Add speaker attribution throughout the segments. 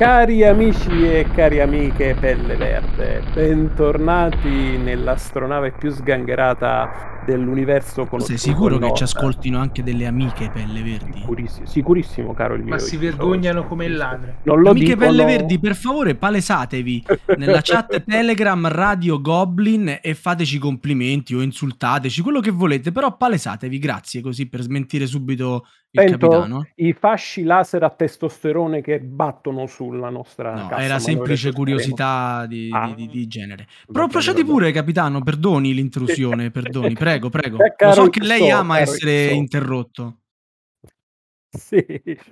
Speaker 1: Cari amici e cari amiche Pelle Verde, bentornati nell'astronave più sgangherata dell'universo conosciuto.
Speaker 2: Sei sicuro che ci ascoltino anche delle amiche pelle verdi?
Speaker 1: Sicurissimo, sicurissimo, caro il mio.
Speaker 3: Ma si vergognano come il ladro.
Speaker 1: Non lo
Speaker 2: Amiche
Speaker 1: dicono...
Speaker 2: pelle verdi, per favore palesatevi nella chat Telegram Radio Goblin e fateci complimenti o insultateci, quello che volete, però palesatevi, grazie, così per smentire subito
Speaker 1: Sento i fasci laser a testosterone che battono sulla nostra
Speaker 2: No,
Speaker 1: cassa
Speaker 2: era semplice curiosità di,
Speaker 1: Ah.
Speaker 2: di- di- genere. Però procedi pure, capitano, perdoni l'intrusione, perdoni, prego, prego. Lo so che lei ama essere interrotto.
Speaker 1: Sì,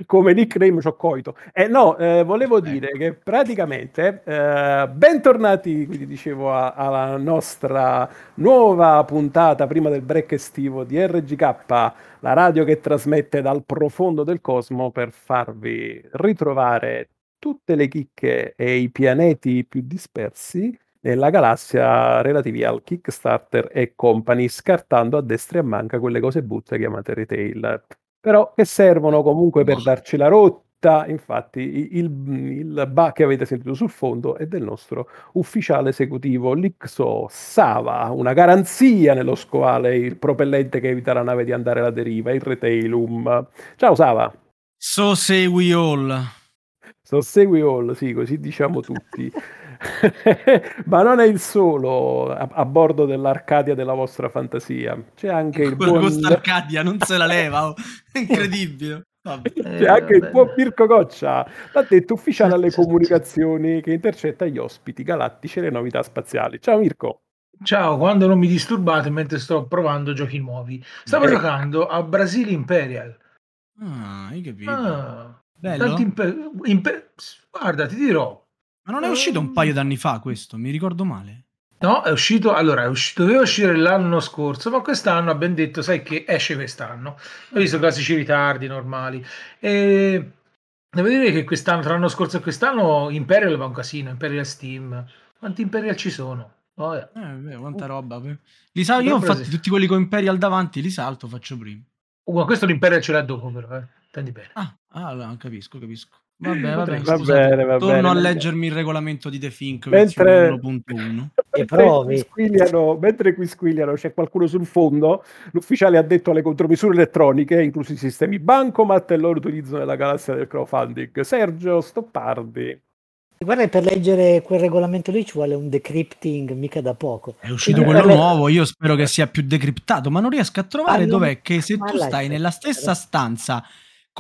Speaker 1: come nickname ci ho coito. Eh, no, eh, volevo
Speaker 2: Ecco.
Speaker 1: dire che praticamente eh, bentornati, quindi dicevo, a- alla nostra nuova puntata prima del break estivo di RGK, la radio che trasmette dal profondo del cosmo per farvi ritrovare tutte le chicche e i pianeti più dispersi nella galassia relativi al Kickstarter e company, scartando a destra e a manca quelle cose butte chiamate retail però che servono comunque per
Speaker 2: Boh.
Speaker 1: darci la rotta. Infatti, il, il ba che avete sentito sul fondo è del nostro ufficiale esecutivo Lixo Sava, una garanzia nello squale, il propellente che evita la nave di andare alla deriva, il Retailum. Ciao Sava,
Speaker 2: So say we all.
Speaker 1: so segui all, sì, così diciamo tutti. Ma non è il solo a, a bordo dell'Arcadia della vostra fantasia, c'è anche il buon...
Speaker 2: con sta Arcadia non se la leva, oh. è incredibile. Vabbè.
Speaker 1: C'è anche il
Speaker 3: vabbè.
Speaker 1: buon Mirko Goccia, l'ha detto ufficiale alle comunicazioni che intercetta gli ospiti galattici e le novità spaziali. Ciao Mirko.
Speaker 3: Ciao, quando non mi disturbate mentre sto provando giochi nuovi. Stavo
Speaker 1: Beh.
Speaker 3: giocando a Brasil Imperial.
Speaker 2: Ah, hai capito.
Speaker 3: Ah,
Speaker 2: Bello?
Speaker 3: tanti impe- impe- Guarda, ti dirò.
Speaker 2: Ma non è uscito un paio d'anni fa questo, mi ricordo male.
Speaker 3: No, è uscito, allora, è uscito, doveva uscire l'anno scorso, ma quest'anno abbiamo detto, sai che esce quest'anno. Ho visto classici ritardi normali. E devo dire che quest'anno, tra l'anno scorso e quest'anno, Imperial va un casino, Imperial Steam. Quanti Imperial ci sono? Oh, yeah.
Speaker 2: Eh, beh, quanta roba. Li sa- io infatti
Speaker 3: sì.
Speaker 2: tutti quelli con Imperial davanti li salto, faccio prima.
Speaker 3: Uh, ma questo l'Imperial ce l'ha dopo, però, eh. Intendi bene.
Speaker 2: Ah, ah, allora, capisco, capisco. Vabbè, vabbè,
Speaker 3: Potrei-
Speaker 1: Va
Speaker 2: scusate.
Speaker 1: bene, va
Speaker 2: Torno
Speaker 1: bene,
Speaker 2: a leggermi il regolamento di The Think
Speaker 1: Mentre-
Speaker 2: versione 1.1.
Speaker 1: Mentre
Speaker 4: provi.
Speaker 1: mentre qui squiliano, c'è qualcuno sul fondo. L'ufficiale ha detto alle contromisure elettroniche, inclusi i sistemi Bancomat e il loro utilizzo nella galassia del crowdfunding. Sergio Stoppardi.
Speaker 4: Guarda, per leggere quel regolamento lì ci vuole un decrypting mica da poco.
Speaker 2: È uscito
Speaker 4: Quindi
Speaker 2: quello
Speaker 4: le-
Speaker 2: nuovo, io spero che sia più decriptato, ma non riesco a trovare
Speaker 4: non-
Speaker 2: dov'è che se tu stai nella stessa stanza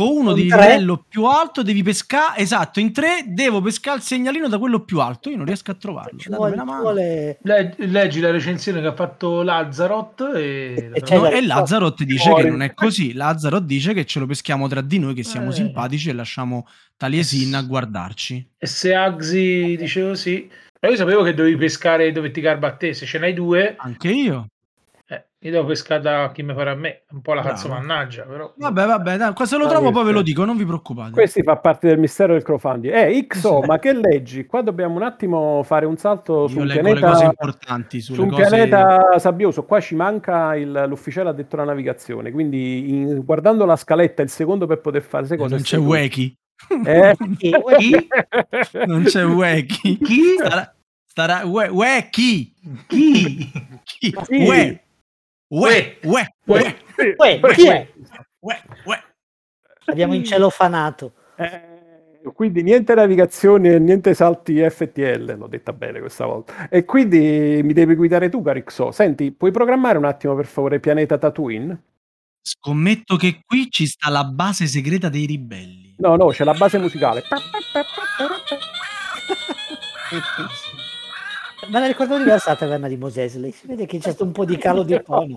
Speaker 2: con uno di
Speaker 4: tre?
Speaker 2: livello più alto devi pescare, esatto, in tre devo pescare il segnalino da quello più alto, io non riesco a trovarlo.
Speaker 4: vuole, vuole-
Speaker 3: Leg- leggi la recensione che ha fatto Lazzarot e...
Speaker 4: E
Speaker 2: No, e
Speaker 4: risposta.
Speaker 2: Lazzaro ti dice
Speaker 1: Fuori.
Speaker 2: che non è così. Lazzaro dice che ce lo peschiamo tra di noi, che siamo
Speaker 3: Eh.
Speaker 2: simpatici e lasciamo Taliesin a guardarci.
Speaker 3: E se Agzi dice così... Però io sapevo che dovevi pescare dove ti garba a te, se ce n'hai due,
Speaker 2: Anche io.
Speaker 3: Io devo pescare da chi mi farà a me. Un po' la cazzo
Speaker 2: Bravo.
Speaker 3: mannaggia, però...
Speaker 2: Vabbè, vabbè, dai, se lo
Speaker 1: Ah,
Speaker 2: trovo poi ve lo
Speaker 1: questo-
Speaker 2: dico, non vi preoccupate.
Speaker 1: Questi fa parte del mistero del crowdfunding. Eh, XO, ma che leggi? Qua dobbiamo un attimo fare un salto su
Speaker 2: Io
Speaker 1: un
Speaker 2: leggo le cose
Speaker 1: pianeta,
Speaker 2: importanti sulle
Speaker 1: su un
Speaker 2: cose...
Speaker 1: pianeta sabbioso. Qua ci manca il- l'ufficiale addetto alla navigazione. Quindi, in- guardando la scaletta, il secondo per poter fare queste
Speaker 2: Eh,
Speaker 1: cose.
Speaker 2: non c'è. Weki.
Speaker 1: Eh?
Speaker 4: Chi?
Speaker 3: Chi?
Speaker 2: non c'è Weki.
Speaker 3: Chi?
Speaker 2: Starà, starà, we.
Speaker 3: Chi?
Speaker 2: Chi?
Speaker 1: Sì.
Speaker 2: We. We. We. We.
Speaker 4: Uè, chi è?
Speaker 2: We. We.
Speaker 4: Abbiamo incelofanato.
Speaker 1: Eh, quindi niente navigazione e niente salti FTL, l'ho detta bene questa volta. E quindi mi devi guidare tu, Carixo. Senti, puoi programmare un attimo per favore pianeta Tatooine?
Speaker 2: Scommetto che qui ci sta la base segreta dei ribelli.
Speaker 1: No, no, c'è la base musicale.
Speaker 4: Me la ricordo diversa la taverna di Mosesley. Si vede che c'è stato un po' di calo di tono.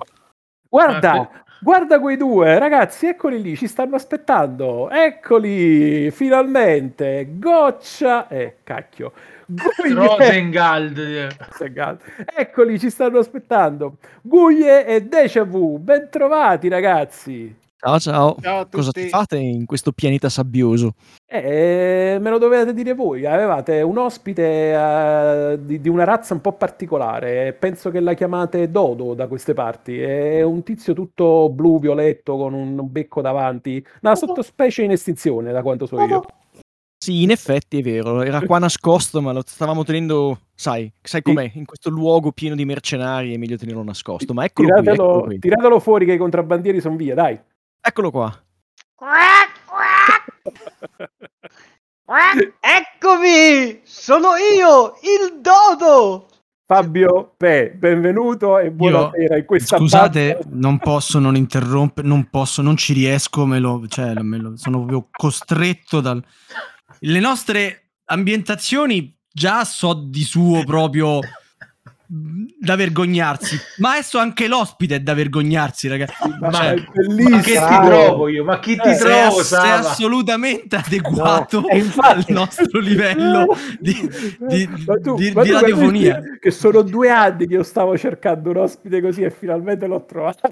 Speaker 1: Guarda, guarda quei due, ragazzi, eccoli lì, ci stanno aspettando. Eccoli, finalmente. Goccia, eh, cacchio. Guglie,
Speaker 3: Rosengald.
Speaker 1: eccoli, ci stanno aspettando. Guglie e Deja Vu, bentrovati ragazzi.
Speaker 5: Ciao ciao.
Speaker 6: Ciao a
Speaker 5: Cosa fate in questo pianeta sabbioso?
Speaker 1: Eh, me lo dovete dire voi, avevate un ospite eh, di, di una razza un po' particolare, penso che la chiamate Dodo da queste parti, è un tizio tutto blu, violetto, con un becco davanti, una sottospecie in estinzione da quanto so io.
Speaker 5: Sì, in effetti è vero, era qua nascosto, ma lo stavamo tenendo, sai, sai com'è, in questo luogo pieno di mercenari è meglio tenerlo nascosto. Ma eccolo qui,
Speaker 1: Tiratelo,
Speaker 5: eccolo qui.
Speaker 1: tiratelo fuori che i contrabbandieri sono via, dai.
Speaker 5: Eccolo qua.
Speaker 6: Eccomi! Sono io, il Dodo!
Speaker 1: Fabio Pe, benvenuto e buonasera in questa
Speaker 2: Scusate,
Speaker 1: pagina-
Speaker 2: non posso non interrompere, non posso, non ci riesco, me lo, cioè, me lo- sono proprio costretto dal... Le nostre ambientazioni già so di suo proprio da vergognarsi, ma adesso anche l'ospite è da vergognarsi, ragazzi.
Speaker 1: Ma
Speaker 2: Cioè,
Speaker 1: è.
Speaker 3: Ma che ti trovo io? Ma chi ti
Speaker 1: Eh,
Speaker 2: sei,
Speaker 3: trovo,
Speaker 2: ass- sei assolutamente adeguato
Speaker 4: No, infatti-
Speaker 2: al nostro livello di, di-
Speaker 1: tu-
Speaker 2: di- di radiofonia.
Speaker 1: Che sono due anni che io stavo cercando un ospite così e finalmente l'ho trovato.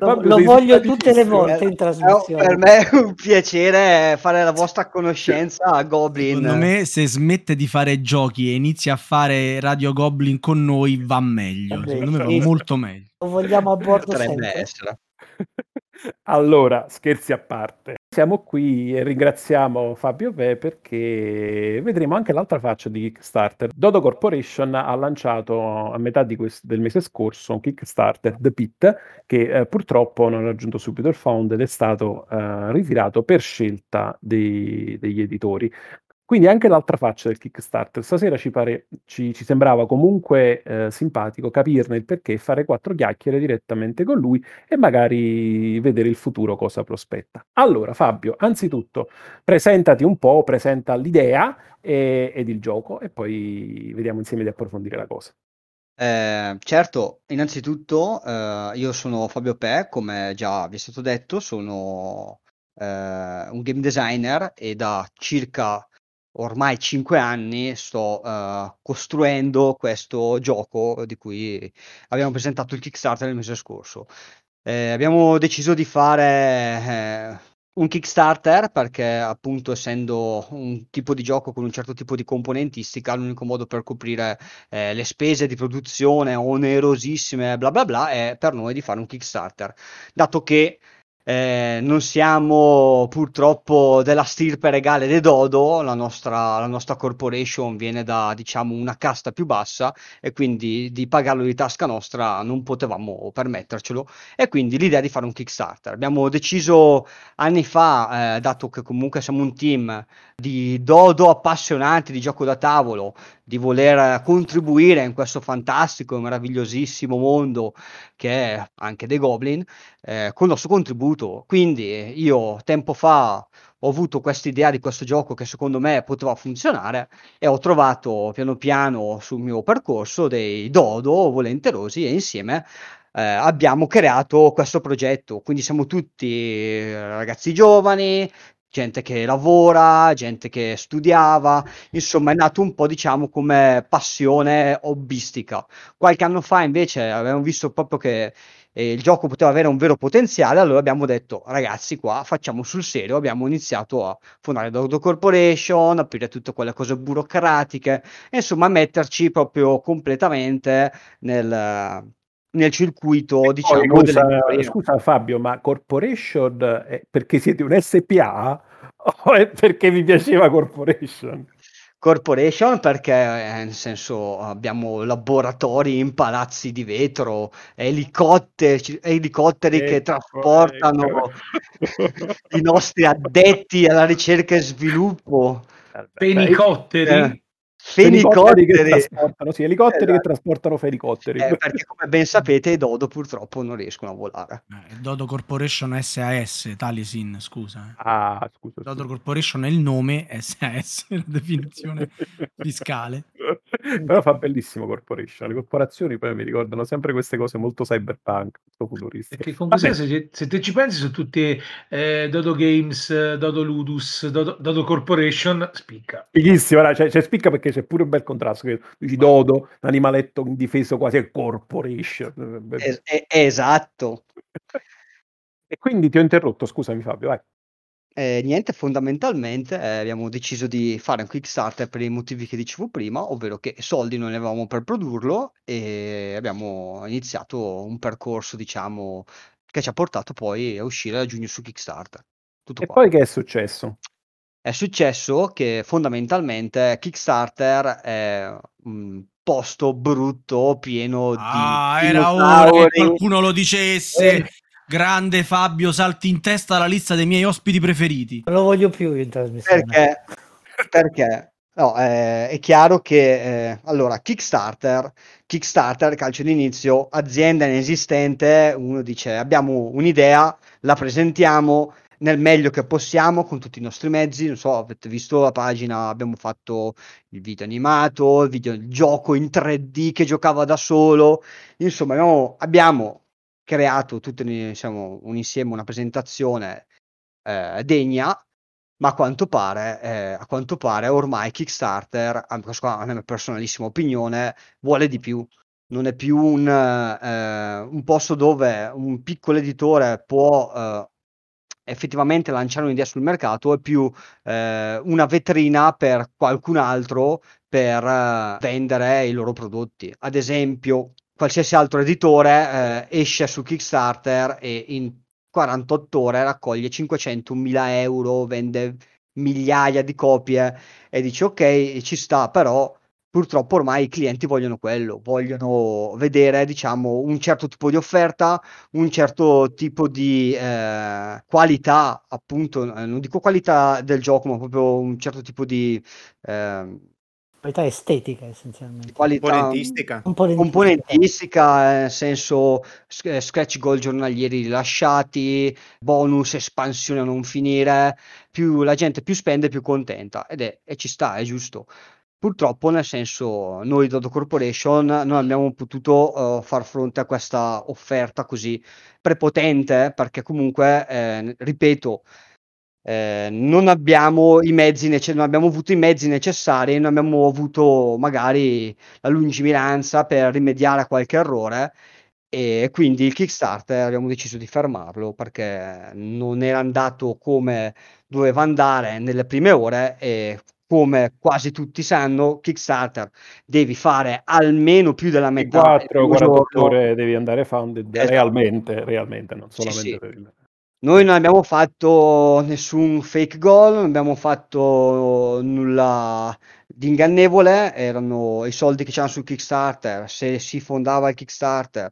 Speaker 4: Lo, lo voglio tutte le volte in
Speaker 6: Eh,
Speaker 4: trasmissione.
Speaker 6: per me è un piacere fare la vostra conoscenza a Goblin.
Speaker 2: Secondo me, se smette di fare giochi e inizia a fare Radio Goblin con noi, va meglio.
Speaker 4: Vabbè,
Speaker 2: Secondo me va molto meglio.
Speaker 4: Lo vogliamo a bordo
Speaker 6: Potrebbe essere.
Speaker 1: Allora, scherzi a parte, siamo qui e ringraziamo Fabio Ve perché vedremo anche l'altra faccia di Kickstarter. Dodo Corporation ha lanciato a metà di quest- del mese scorso un Kickstarter, The Pit, che eh, purtroppo non ha raggiunto subito il found ed è stato eh, ritirato per scelta dei- degli editori. Quindi anche l'altra faccia del Kickstarter. Stasera ci, pare, ci, ci sembrava comunque eh, simpatico capirne il perché, fare quattro chiacchiere direttamente con lui e magari vedere il futuro cosa prospetta. Allora, Fabio, anzitutto presentati un po', presenta l'idea e- ed il gioco e poi vediamo insieme di approfondire la cosa.
Speaker 6: Eh, certo, innanzitutto eh, io sono Fabio Pe, come già vi è stato detto, sono eh, un game designer e da circa ormai 5 anni sto eh, costruendo questo gioco di cui abbiamo presentato il Kickstarter il mese scorso. Eh, abbiamo deciso di fare eh, un Kickstarter perché appunto essendo un tipo di gioco con un certo tipo di componentistica, l'unico modo per coprire eh, le spese di produzione onerosissime, bla bla bla, è per noi di fare un Kickstarter. Dato che eh, non siamo purtroppo della stirpe regale dei Dodo, la nostra, la nostra corporation viene da diciamo una casta più bassa e quindi di pagarlo di tasca nostra non potevamo permettercelo e quindi l'idea di fare un Kickstarter. Abbiamo deciso anni fa, eh, dato che comunque siamo un team di Dodo appassionati di gioco da tavolo, di voler contribuire in questo fantastico e meravigliosissimo mondo che è anche dei Goblin, eh, con il nostro contributo. Quindi io tempo fa ho avuto questa idea di questo gioco che secondo me poteva funzionare e ho trovato piano piano sul mio percorso dei dodo volenterosi e insieme eh, abbiamo creato questo progetto. Quindi siamo tutti eh, ragazzi giovani, gente che lavora, gente che studiava, insomma è nato un po' diciamo come passione hobbistica. Qualche anno fa invece avevamo visto proprio che eh, il gioco poteva avere un vero potenziale, allora abbiamo detto ragazzi qua facciamo sul serio, abbiamo iniziato a fondare Dodo Corporation, aprire tutte quelle cose burocratiche, e insomma metterci proprio completamente nel, nel circuito
Speaker 1: Poi,
Speaker 6: diciamo
Speaker 1: scusa,
Speaker 6: dell'editoria.
Speaker 1: scusa Fabio, ma Corporation è perché siete un SPA o è perché vi piaceva Corporation?
Speaker 6: Corporation perché eh, nel senso abbiamo laboratori in palazzi di vetro, elicotteri, elicotteri che
Speaker 1: Ecco,
Speaker 6: trasportano
Speaker 1: ecco.
Speaker 6: i nostri addetti alla ricerca e sviluppo,
Speaker 3: Penicotteri?
Speaker 6: Eh,
Speaker 1: Elicotteri che
Speaker 6: fenicotteri.
Speaker 1: trasportano, sì, elicotteri che
Speaker 6: Esatto.
Speaker 1: trasportano fenicotteri.
Speaker 6: Eh, perché come ben sapete i dodo purtroppo non riescono a volare.
Speaker 2: Eh, Dodo Corporation SAS, Talisin, scusa. eh.
Speaker 1: Ah, scusa.
Speaker 2: Dodo
Speaker 1: scusa.
Speaker 2: Corporation è il nome, SAS è la definizione fiscale.
Speaker 1: Però fa bellissimo Corporation. Le corporazioni poi mi ricordano sempre queste cose molto cyberpunk, molto futuristiche.
Speaker 3: Comunque se, se te ci pensi su tutti eh, Dodo Games, Dodo Ludus, Dodo, Dodo Corporation, spicca.
Speaker 1: Fighissimo, ora, c'è, c'è spicca perché c'è pure un bel contrasto. Che dici Dodo, un animaletto indifeso quasi è Corporation.
Speaker 6: Es- esatto.
Speaker 1: E quindi ti ho interrotto, scusami Fabio, vai.
Speaker 6: Eh, niente, fondamentalmente eh, abbiamo deciso di fare un Kickstarter per i motivi che dicevo prima, ovvero che soldi non ne avevamo per produrlo e abbiamo iniziato un percorso, diciamo, che ci ha portato poi a uscire a giugno su Kickstarter. Tutto
Speaker 1: E
Speaker 6: qua.
Speaker 1: poi che è successo?
Speaker 6: è successo che fondamentalmente Kickstarter è un posto brutto, pieno
Speaker 2: Ah,
Speaker 6: di
Speaker 2: era ora che qualcuno lo dicesse.
Speaker 6: Eh.
Speaker 2: Grande Fabio, salti in testa alla lista dei miei ospiti preferiti.
Speaker 4: Non lo voglio più in trasmissione.
Speaker 6: Perché? Perché? No, eh, è chiaro che eh, allora Kickstarter, Kickstarter, calcio d'inizio, azienda inesistente, uno dice abbiamo un'idea, la presentiamo nel meglio che possiamo con tutti i nostri mezzi, non so, avete visto la pagina, abbiamo fatto il video animato, il video il gioco in 3D che giocava da solo, insomma abbiamo, abbiamo creato tutto diciamo, un insieme, una presentazione eh, degna ma a quanto pare, eh, a quanto pare ormai Kickstarter, a mia personalissima opinione, vuole di più. Non è più un, eh, un posto dove un piccolo editore può eh, effettivamente lanciare un'idea sul mercato, è più eh, una vetrina per qualcun altro per eh, vendere i loro prodotti. Ad esempio, qualsiasi altro editore eh, esce su Kickstarter e in 48 ore raccoglie 500.000 euro, vende migliaia di copie e dice ok, ci sta, però purtroppo ormai i clienti vogliono quello, vogliono vedere diciamo un certo tipo di offerta, un certo tipo di eh, qualità, appunto, eh, non dico qualità del gioco, ma proprio un certo tipo di eh,
Speaker 4: Qualità estetica essenzialmente.
Speaker 6: qualità
Speaker 7: Componentistica.
Speaker 4: Componentistica.
Speaker 6: componentistica, nel senso sc- eh, scratch goal giornalieri rilasciati, bonus, espansione a non finire, più la gente più spende più contenta ed è, e ci sta, è giusto. Purtroppo, nel senso, noi Dodo Corporation non abbiamo potuto eh, far fronte a questa offerta così prepotente perché comunque, eh, ripeto, eh, non abbiamo i mezzi nece- non abbiamo avuto i mezzi necessari, non abbiamo avuto magari la lungimiranza per rimediare a qualche errore e quindi il Kickstarter abbiamo deciso di fermarlo perché non era andato come doveva andare nelle prime ore e come quasi tutti sanno, Kickstarter devi fare almeno più della metà il
Speaker 1: 4
Speaker 6: primo
Speaker 1: 48
Speaker 6: giorno.
Speaker 1: ore devi andare founded
Speaker 6: Esatto.
Speaker 1: realmente, realmente, non
Speaker 6: Sì,
Speaker 1: solamente
Speaker 6: sì.
Speaker 1: per il...
Speaker 6: Noi non abbiamo fatto nessun fake goal, non abbiamo fatto nulla di ingannevole, erano i soldi che c'erano sul Kickstarter, se si fondava il Kickstarter,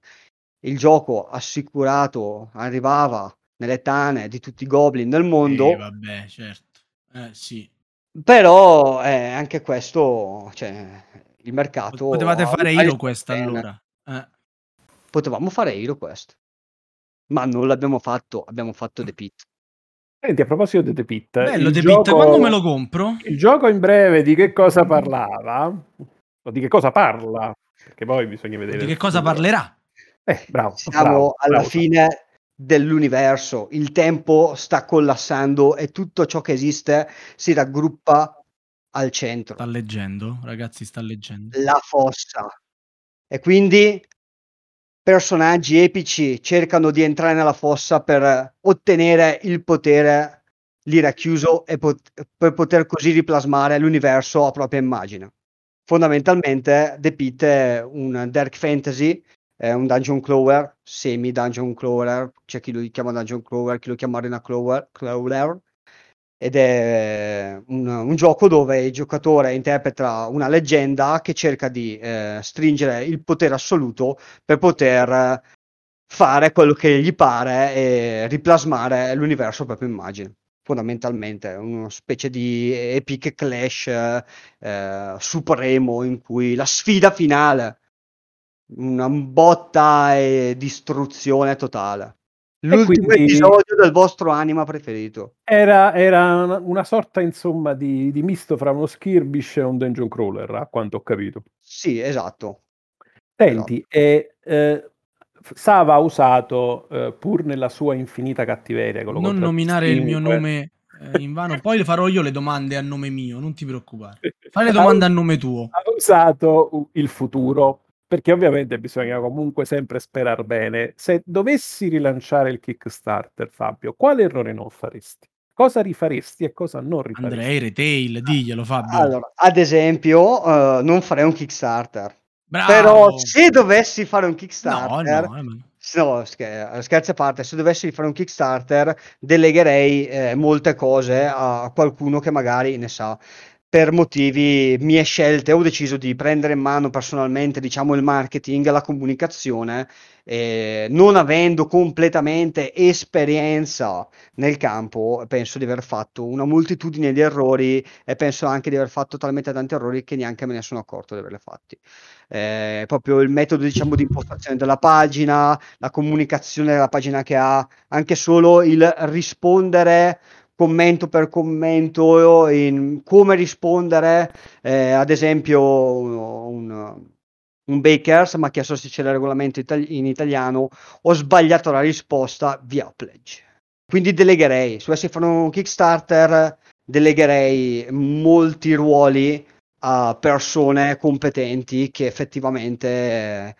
Speaker 6: il gioco assicurato arrivava nelle tane di tutti i goblin del mondo,
Speaker 2: Eh, vabbè, certo. Eh, sì.
Speaker 6: però eh, anche questo, cioè, il mercato...
Speaker 2: Potevate fare
Speaker 6: ha
Speaker 2: Hero
Speaker 6: il
Speaker 2: quest
Speaker 6: bene.
Speaker 2: allora. Eh.
Speaker 6: Potevamo fare HeroQuest, ma non l'abbiamo fatto, abbiamo fatto The Pit.
Speaker 1: Senti, a proposito di The Pit,
Speaker 2: Bello, The
Speaker 1: gioco-
Speaker 2: Pit, quando me lo compro?
Speaker 1: Il gioco in breve di che cosa parlava? O di che cosa parla? Perché poi bisogna vedere...
Speaker 2: Di che cosa parlerà?
Speaker 1: Eh, bravo.
Speaker 6: Siamo
Speaker 1: bravo,
Speaker 6: alla
Speaker 1: bravo.
Speaker 6: fine dell'universo, il tempo sta collassando e tutto ciò che esiste si raggruppa al centro,
Speaker 2: Sta leggendo, ragazzi, sta leggendo.
Speaker 6: la fossa. E quindi personaggi epici cercano di entrare nella fossa per ottenere il potere lì racchiuso e pot- per poter così riplasmare l'universo a propria immagine. Fondamentalmente The Pit è un dark fantasy, è un dungeon crawler, semi dungeon crawler, c'è chi lo chiama dungeon crawler, chi lo chiama arena crawler, crawler ed è un, un gioco dove il giocatore interpreta una leggenda che cerca di eh, stringere il potere assoluto per poter fare quello che gli pare e riplasmare l'universo a propria immagine. Fondamentalmente una specie di epic clash eh, supremo in cui la sfida finale, una botta e distruzione totale. L'ultimo
Speaker 1: quindi-
Speaker 6: episodio del vostro anima preferito.
Speaker 1: Era, era una- sorta, insomma, di, di misto fra uno skirmish e un dungeon crawler, a quanto ho capito.
Speaker 6: Sì, esatto.
Speaker 1: Senti, e, eh, Sava ha usato, eh, pur nella sua infinita cattiveria,
Speaker 2: Non nominare il mio
Speaker 1: contraddistingue-
Speaker 2: nome eh, in vano, poi le farò io le domande a nome mio, non ti preoccupare. Fai le domande a nome tuo.
Speaker 1: ha usato il futuro perché ovviamente bisogna comunque sempre sperare bene. Se dovessi rilanciare il Kickstarter, Fabio, quale errore non faresti? Cosa rifaresti e cosa non rifaresti?
Speaker 2: Andrei, retail, diglielo Fabio.
Speaker 6: Allora, ad esempio, eh, non farei un Kickstarter.
Speaker 2: Bravo.
Speaker 6: Però se dovessi fare un
Speaker 2: No,
Speaker 6: Kickstarter,
Speaker 2: no, eh, ma-
Speaker 6: no, scher- scherzi a parte, se dovessi fare un Kickstarter, delegherei eh, molte cose a qualcuno che magari ne sa. Per motivi mie scelte ho deciso di prendere in mano personalmente, diciamo, il marketing, la comunicazione, eh, non avendo completamente esperienza nel campo, penso di aver fatto una moltitudine di errori e penso anche di aver fatto talmente tanti errori che neanche me ne sono accorto di averli fatti. Eh, proprio il metodo diciamo di impostazione della pagina, la comunicazione della pagina che ha, anche solo il rispondere commento per commento, in come rispondere, eh, ad esempio un, un Bakers mi ha chiesto se c'era il regolamento itali- in italiano, ho sbagliato la risposta via pledge. Quindi delegherei, se dovessi fare un Kickstarter, delegherei molti ruoli a persone competenti che effettivamente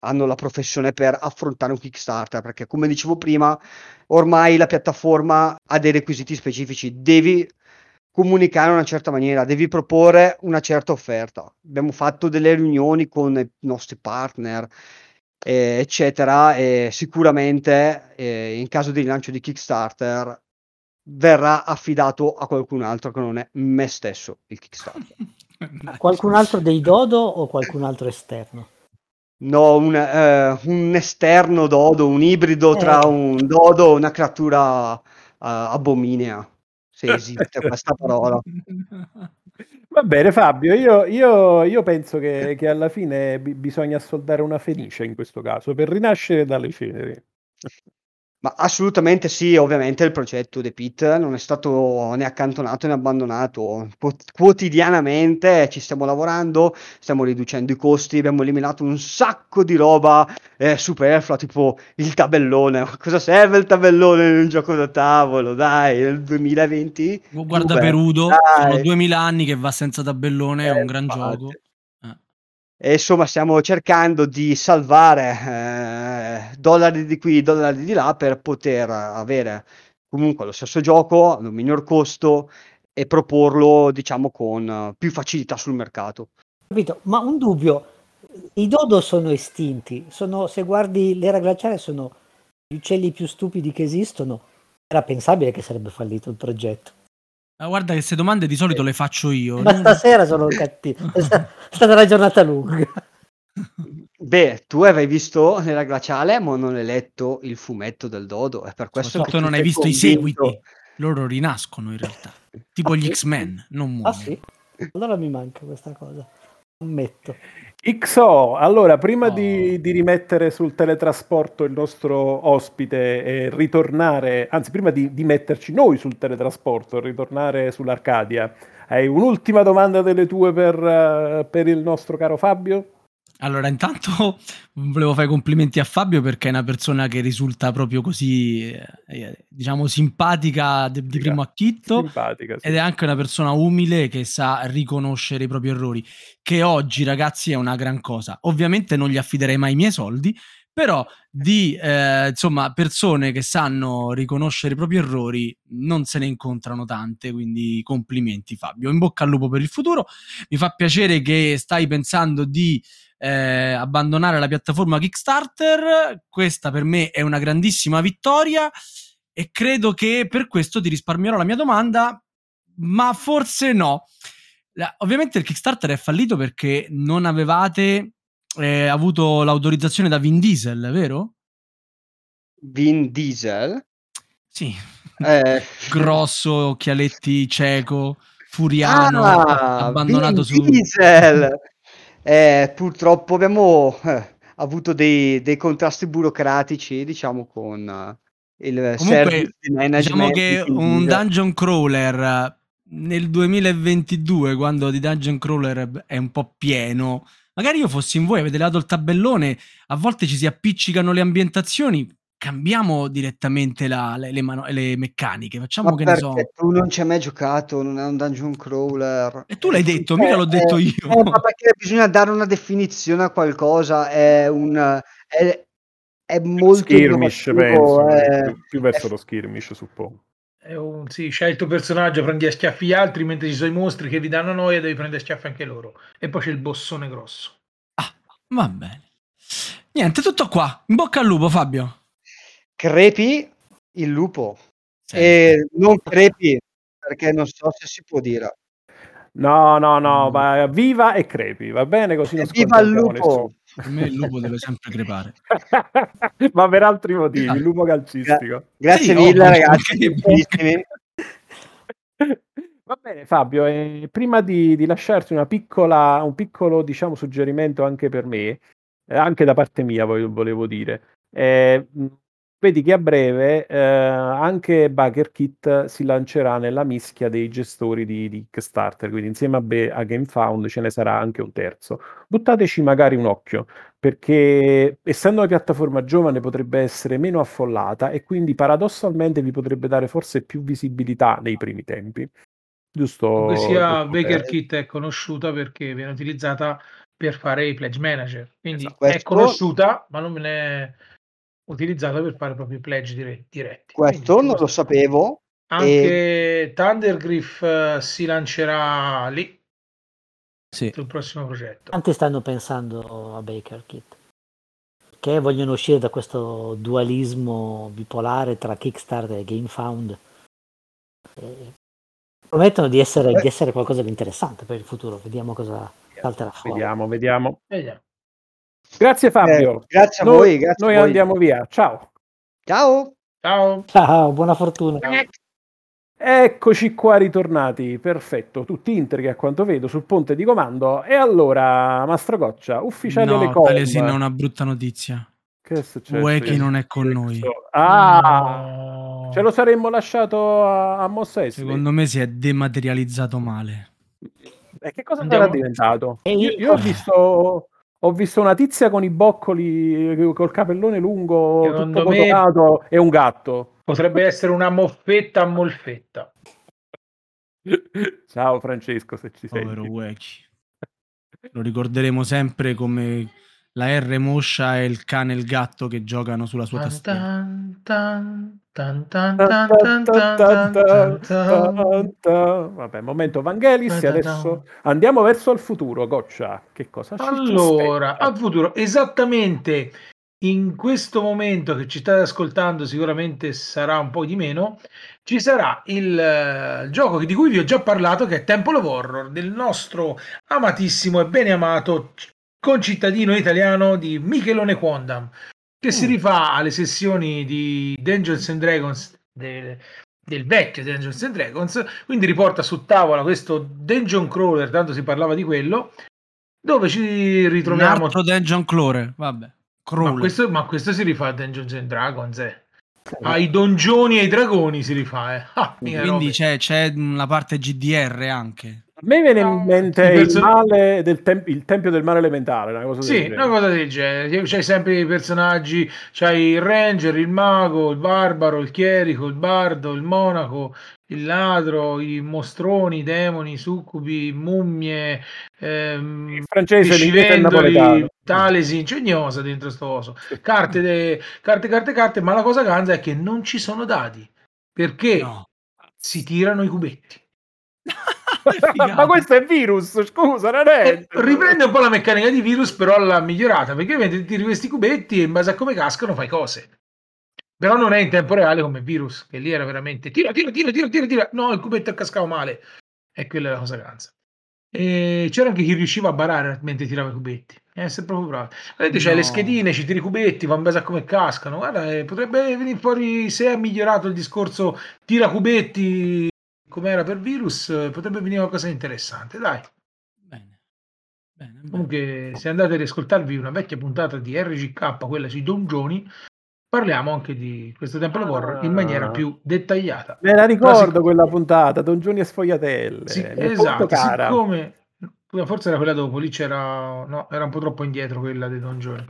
Speaker 6: hanno la professione per affrontare un Kickstarter, perché come dicevo prima, ormai la piattaforma ha dei requisiti specifici, devi comunicare in una certa maniera, devi proporre una certa offerta. Abbiamo fatto delle riunioni con i nostri partner, eh, eccetera, e sicuramente eh, in caso di rilancio di Kickstarter verrà affidato a qualcun altro che non è me stesso il Kickstarter.
Speaker 4: Qualcun altro dei Dodo o qualcun altro esterno?
Speaker 6: No, un, eh, un esterno dodo, un ibrido tra
Speaker 4: Eh.
Speaker 6: un dodo e una creatura eh, abominea, se esiste questa parola.
Speaker 1: Va bene Fabio, io, io- io penso che, che alla fine bi- bisogna soldare una fenice in questo caso per rinascere dalle ceneri.
Speaker 6: Ma assolutamente sì, ovviamente il progetto The Pit non è stato né accantonato né abbandonato. Quot- Quotidianamente ci stiamo lavorando, stiamo riducendo i costi, abbiamo eliminato un sacco di roba eh, superflua, tipo il tabellone. Ma Cosa serve il tabellone in un gioco da tavolo? Dai, nel 2020?
Speaker 2: Guarda
Speaker 6: Beh,
Speaker 2: Perudo,
Speaker 6: dai.
Speaker 2: sono 2000 anni che va senza tabellone, è
Speaker 6: Eh,
Speaker 2: un gran
Speaker 6: infatti.
Speaker 2: gioco. Eh.
Speaker 6: E insomma, stiamo cercando di salvare eh, dollari di qui, dollari di là per poter avere comunque lo stesso gioco ad un minor costo e proporlo, diciamo, con più facilità sul mercato.
Speaker 4: Capito? Ma un dubbio, i dodo sono estinti, sono, se guardi l'era glaciale sono gli uccelli più stupidi che esistono. Era pensabile che sarebbe fallito il progetto.
Speaker 2: Ah, guarda che queste domande di solito le faccio io.
Speaker 4: Ma stasera sono sta- è stata una giornata lunga.
Speaker 6: Beh, tu avevi visto nella glaciale, ma non hai letto il fumetto del dodo. È per questo che
Speaker 2: Soprattutto
Speaker 6: tu
Speaker 2: non hai visto i
Speaker 6: convinto.
Speaker 2: seguiti. Loro rinascono in realtà. Tipo
Speaker 4: Ah,
Speaker 2: gli
Speaker 4: sì?
Speaker 2: X-Men, non
Speaker 4: Ah
Speaker 2: muoiono.
Speaker 4: sì? Allora mi manca questa cosa. Ammetto.
Speaker 1: XO, allora prima
Speaker 2: Oh.
Speaker 1: di, di rimettere sul teletrasporto il nostro ospite e ritornare, anzi prima di, di metterci noi sul teletrasporto e ritornare sull'Arcadia, hai un'ultima domanda delle tue per, eh, per il nostro caro Fabio?
Speaker 2: Allora, intanto volevo fare complimenti a Fabio perché è una persona che risulta proprio così, eh, eh, diciamo, simpatica de- di primo acchitto.
Speaker 1: Simpatica, sì.
Speaker 2: Ed è anche una persona umile che sa riconoscere i propri errori, che oggi, ragazzi, è una gran cosa. Ovviamente non gli affiderei mai i miei soldi, però di eh, insomma persone che sanno riconoscere i propri errori non se ne incontrano tante, quindi complimenti Fabio. In bocca al lupo per il futuro. Mi fa piacere che stai pensando di eh, abbandonare la piattaforma Kickstarter. Questa per me è una grandissima vittoria e credo che per questo ti risparmierò la mia domanda, ma forse no. Ovviamente il Kickstarter è fallito perché non avevate eh, avuto l'autorizzazione da Vin Diesel, vero?
Speaker 6: Vin Diesel.
Speaker 2: Sì.
Speaker 6: Eh,
Speaker 2: Grosso, occhialetti cieco, furiano,
Speaker 6: Ah,
Speaker 2: abbandonato
Speaker 6: Vin
Speaker 2: su...
Speaker 6: Diesel. Eh, purtroppo abbiamo eh, avuto dei, dei contrasti burocratici, diciamo, con eh, il
Speaker 2: Comunque. Diciamo che un dungeon crawler eh, nel 2022, quando di dungeon crawler è un po' pieno, magari io fossi in voi, avete dato il tabellone, a volte ci si appiccicano le ambientazioni, cambiamo direttamente la- le, le mano- le meccaniche, facciamo
Speaker 6: Ma
Speaker 2: che ne so.
Speaker 6: tu non ci hai mai giocato, non è un dungeon crawler.
Speaker 2: E tu l'hai
Speaker 6: Eh,
Speaker 2: detto, mica l'ho detto
Speaker 6: eh,
Speaker 2: io.
Speaker 6: eh, ma perché bisogna dare una definizione a qualcosa, è un... È, è molto
Speaker 1: skirmish, penso,
Speaker 6: è-
Speaker 1: più, più verso
Speaker 6: è-
Speaker 1: lo skirmish, suppongo.
Speaker 3: È un, sì, scegli il tuo personaggio, prendi a schiaffi gli altri, mentre ci sono i mostri che vi danno noia, devi prendere a schiaffi anche loro. E poi c'è il bossone grosso.
Speaker 2: Ah, va bene. Niente, tutto qua. In bocca al lupo, Fabio.
Speaker 6: Crepi il lupo. Sì. E non crepi, perché non so se si può dire.
Speaker 1: No, no, no, ma viva e crepi, va bene così non
Speaker 6: Viva il lupo!
Speaker 2: Per me il lupo deve sempre crepare.
Speaker 1: ma per altri motivi, il lupo calcistico. Gra-
Speaker 6: grazie sì, mille no, ragazzi,
Speaker 1: Va bene Fabio, eh, prima di, di lasciarti una piccola, un piccolo diciamo, suggerimento anche per me, eh, anche da parte mia volevo dire, eh, vedi che a breve eh, anche Bugger Kit si lancerà nella mischia dei gestori di, di Kickstarter, quindi insieme a, Be- a GameFound ce ne sarà anche un terzo. Buttateci magari un occhio, perché essendo una piattaforma giovane potrebbe essere meno affollata e quindi paradossalmente vi potrebbe dare forse più visibilità nei primi tempi. Giusto?
Speaker 3: Comunque sia Baker Kit è conosciuta perché viene utilizzata per fare i pledge manager, quindi esatto. è conosciuta ma non viene utilizzata per fare proprio i pledge diretti.
Speaker 6: Questo quindi, non lo sapevo.
Speaker 3: Anche e... Thundergriff uh, si lancerà lì
Speaker 2: sì.
Speaker 3: sul prossimo progetto.
Speaker 4: Tanti stanno pensando a Baker Kit che vogliono uscire da questo dualismo bipolare tra Kickstarter e GameFound. E promettono di essere, di essere, qualcosa di interessante per il futuro. Vediamo cosa salterà fuori.
Speaker 1: Vediamo, vediamo. vediamo. Grazie Fabio.
Speaker 6: Eh, grazie a noi, voi. Grazie
Speaker 1: noi
Speaker 6: a voi.
Speaker 1: andiamo via. Ciao.
Speaker 6: Ciao.
Speaker 3: Ciao.
Speaker 4: Ciao, buona fortuna.
Speaker 1: Eccoci qua ritornati, perfetto, tutti integri a quanto vedo sul ponte di comando. E allora, Mastro Goccia, ufficiale
Speaker 2: no,
Speaker 1: le cose.
Speaker 2: Taliesin è una brutta notizia.
Speaker 1: Che è successo?
Speaker 2: Ueki non è con noi.
Speaker 1: Ah, no. ce lo saremmo lasciato a, a Mossa
Speaker 2: Secondo me si è dematerializzato male.
Speaker 1: E che cosa Andiamo... sarà diventato? Io, io ho visto ho visto una tizia con i boccoli col capellone lungo Secondo tutto me e un gatto.
Speaker 3: Potrebbe essere una moffetta a molfetta.
Speaker 1: Ciao Francesco, se ci sei.
Speaker 2: Povero Weki. Lo ricorderemo sempre come la R moscia e il cane e il gatto che giocano sulla sua tastiera.
Speaker 1: Vabbè, momento Vangelis. Adesso andiamo verso il futuro. Goccia, che cosa
Speaker 3: Allora, al futuro, esattamente in questo momento che ci state ascoltando, sicuramente sarà un po' di meno. Ci sarà il uh, gioco di cui vi ho già parlato, che è Temple of Horror, del nostro amatissimo e bene amato concittadino italiano di Michelone Quondam, che mm. si rifà alle sessioni di Dungeons and Dragons del, del vecchio Dungeons and Dragons, quindi riporta su tavola questo Dungeon Crawler, tanto si parlava di quello, dove ci ritroviamo... Un
Speaker 2: altro Dungeon Crawler, vabbè.
Speaker 3: Ma questo, ma questo, si rifà a Dungeons and Dragons, eh. Ai dongioni e ai dragoni si rifà, eh.
Speaker 2: Ah, quindi c'è, c'è, la parte GDR anche.
Speaker 1: A me viene in mente il, perso- male del temp- il tempio del male elementare, una cosa
Speaker 3: sì, una cosa del genere. C'hai sempre i personaggi, c'hai il ranger, il mago, il barbaro, il chierico, il bardo, il monaco, il ladro, i mostroni, i demoni, i succubi, mummie, ehm,
Speaker 1: il francese, pescivendoli,
Speaker 3: talesi, c'è gnosa dentro sto oso. Carte, de- carte, carte, carte, ma la cosa ganza è che non ci sono dadi, perché no. si tirano i cubetti.
Speaker 1: ma questo è virus, scusa, non è.
Speaker 3: Eh, riprende un po' la meccanica di virus, però l'ha migliorata perché ovviamente tiri questi cubetti e in base a come cascano fai cose. Però non è in tempo reale come virus, che lì era veramente tira, tira, tira, tira, tira, tira. No, il cubetto cascava male. E quella è la cosa ganza. E c'era anche chi riusciva a barare mentre tirava i cubetti. E essere proprio bravo. Vedete, no. c'hai le schedine, ci tiri i cubetti, va in base a come cascano. Guarda, eh, potrebbe venire fuori se ha migliorato il discorso tira cubetti come era per virus, potrebbe venire qualcosa di interessante, dai.
Speaker 2: Bene. Bene, bene.
Speaker 3: Comunque, se andate ad ascoltarvi una vecchia puntata di RGK, quella sui dongioni, parliamo anche di questo Temple of Horror in maniera ah. più dettagliata.
Speaker 1: Me la ricordo sic- quella puntata, Dongioni e Sfogliatelle.
Speaker 3: Sì, esatto, siccome forse era quella dopo, lì c'era no, era un po' troppo indietro quella dei Dongioni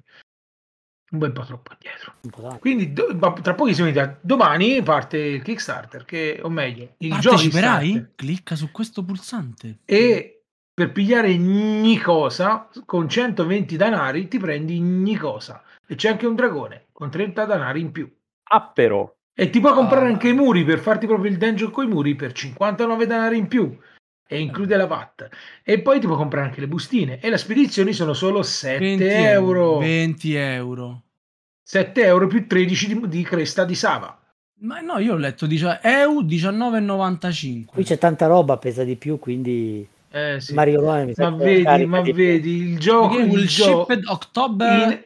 Speaker 3: un bel po' troppo indietro. Quindi do, tra pochissimi domani parte il Kickstarter, che, o meglio, il gioco.
Speaker 2: Parteciperai? Clicca su questo pulsante.
Speaker 3: E per pigliare ogni cosa, con 120 danari ti prendi ogni cosa. E c'è anche un dragone, con 30 danari in più.
Speaker 1: Ah, però.
Speaker 3: E ti puoi comprare ah. anche i muri per farti proprio il dungeon con i muri per 59 danari in più. E include la VAT. E poi ti puoi comprare anche le bustine. E le spedizioni sono solo 7 euro.
Speaker 2: 20 euro.
Speaker 3: 7 euro più 13 di, di cresta di Sava.
Speaker 2: Ma no, io ho letto dice, EU 19,95.
Speaker 4: Qui c'è tanta roba, pesa di più, quindi
Speaker 3: Eh, sì.
Speaker 4: Mario Lone
Speaker 3: Ma vedi, ma vedi il gioco. Il
Speaker 2: il
Speaker 3: gio-
Speaker 2: shipped October
Speaker 3: in-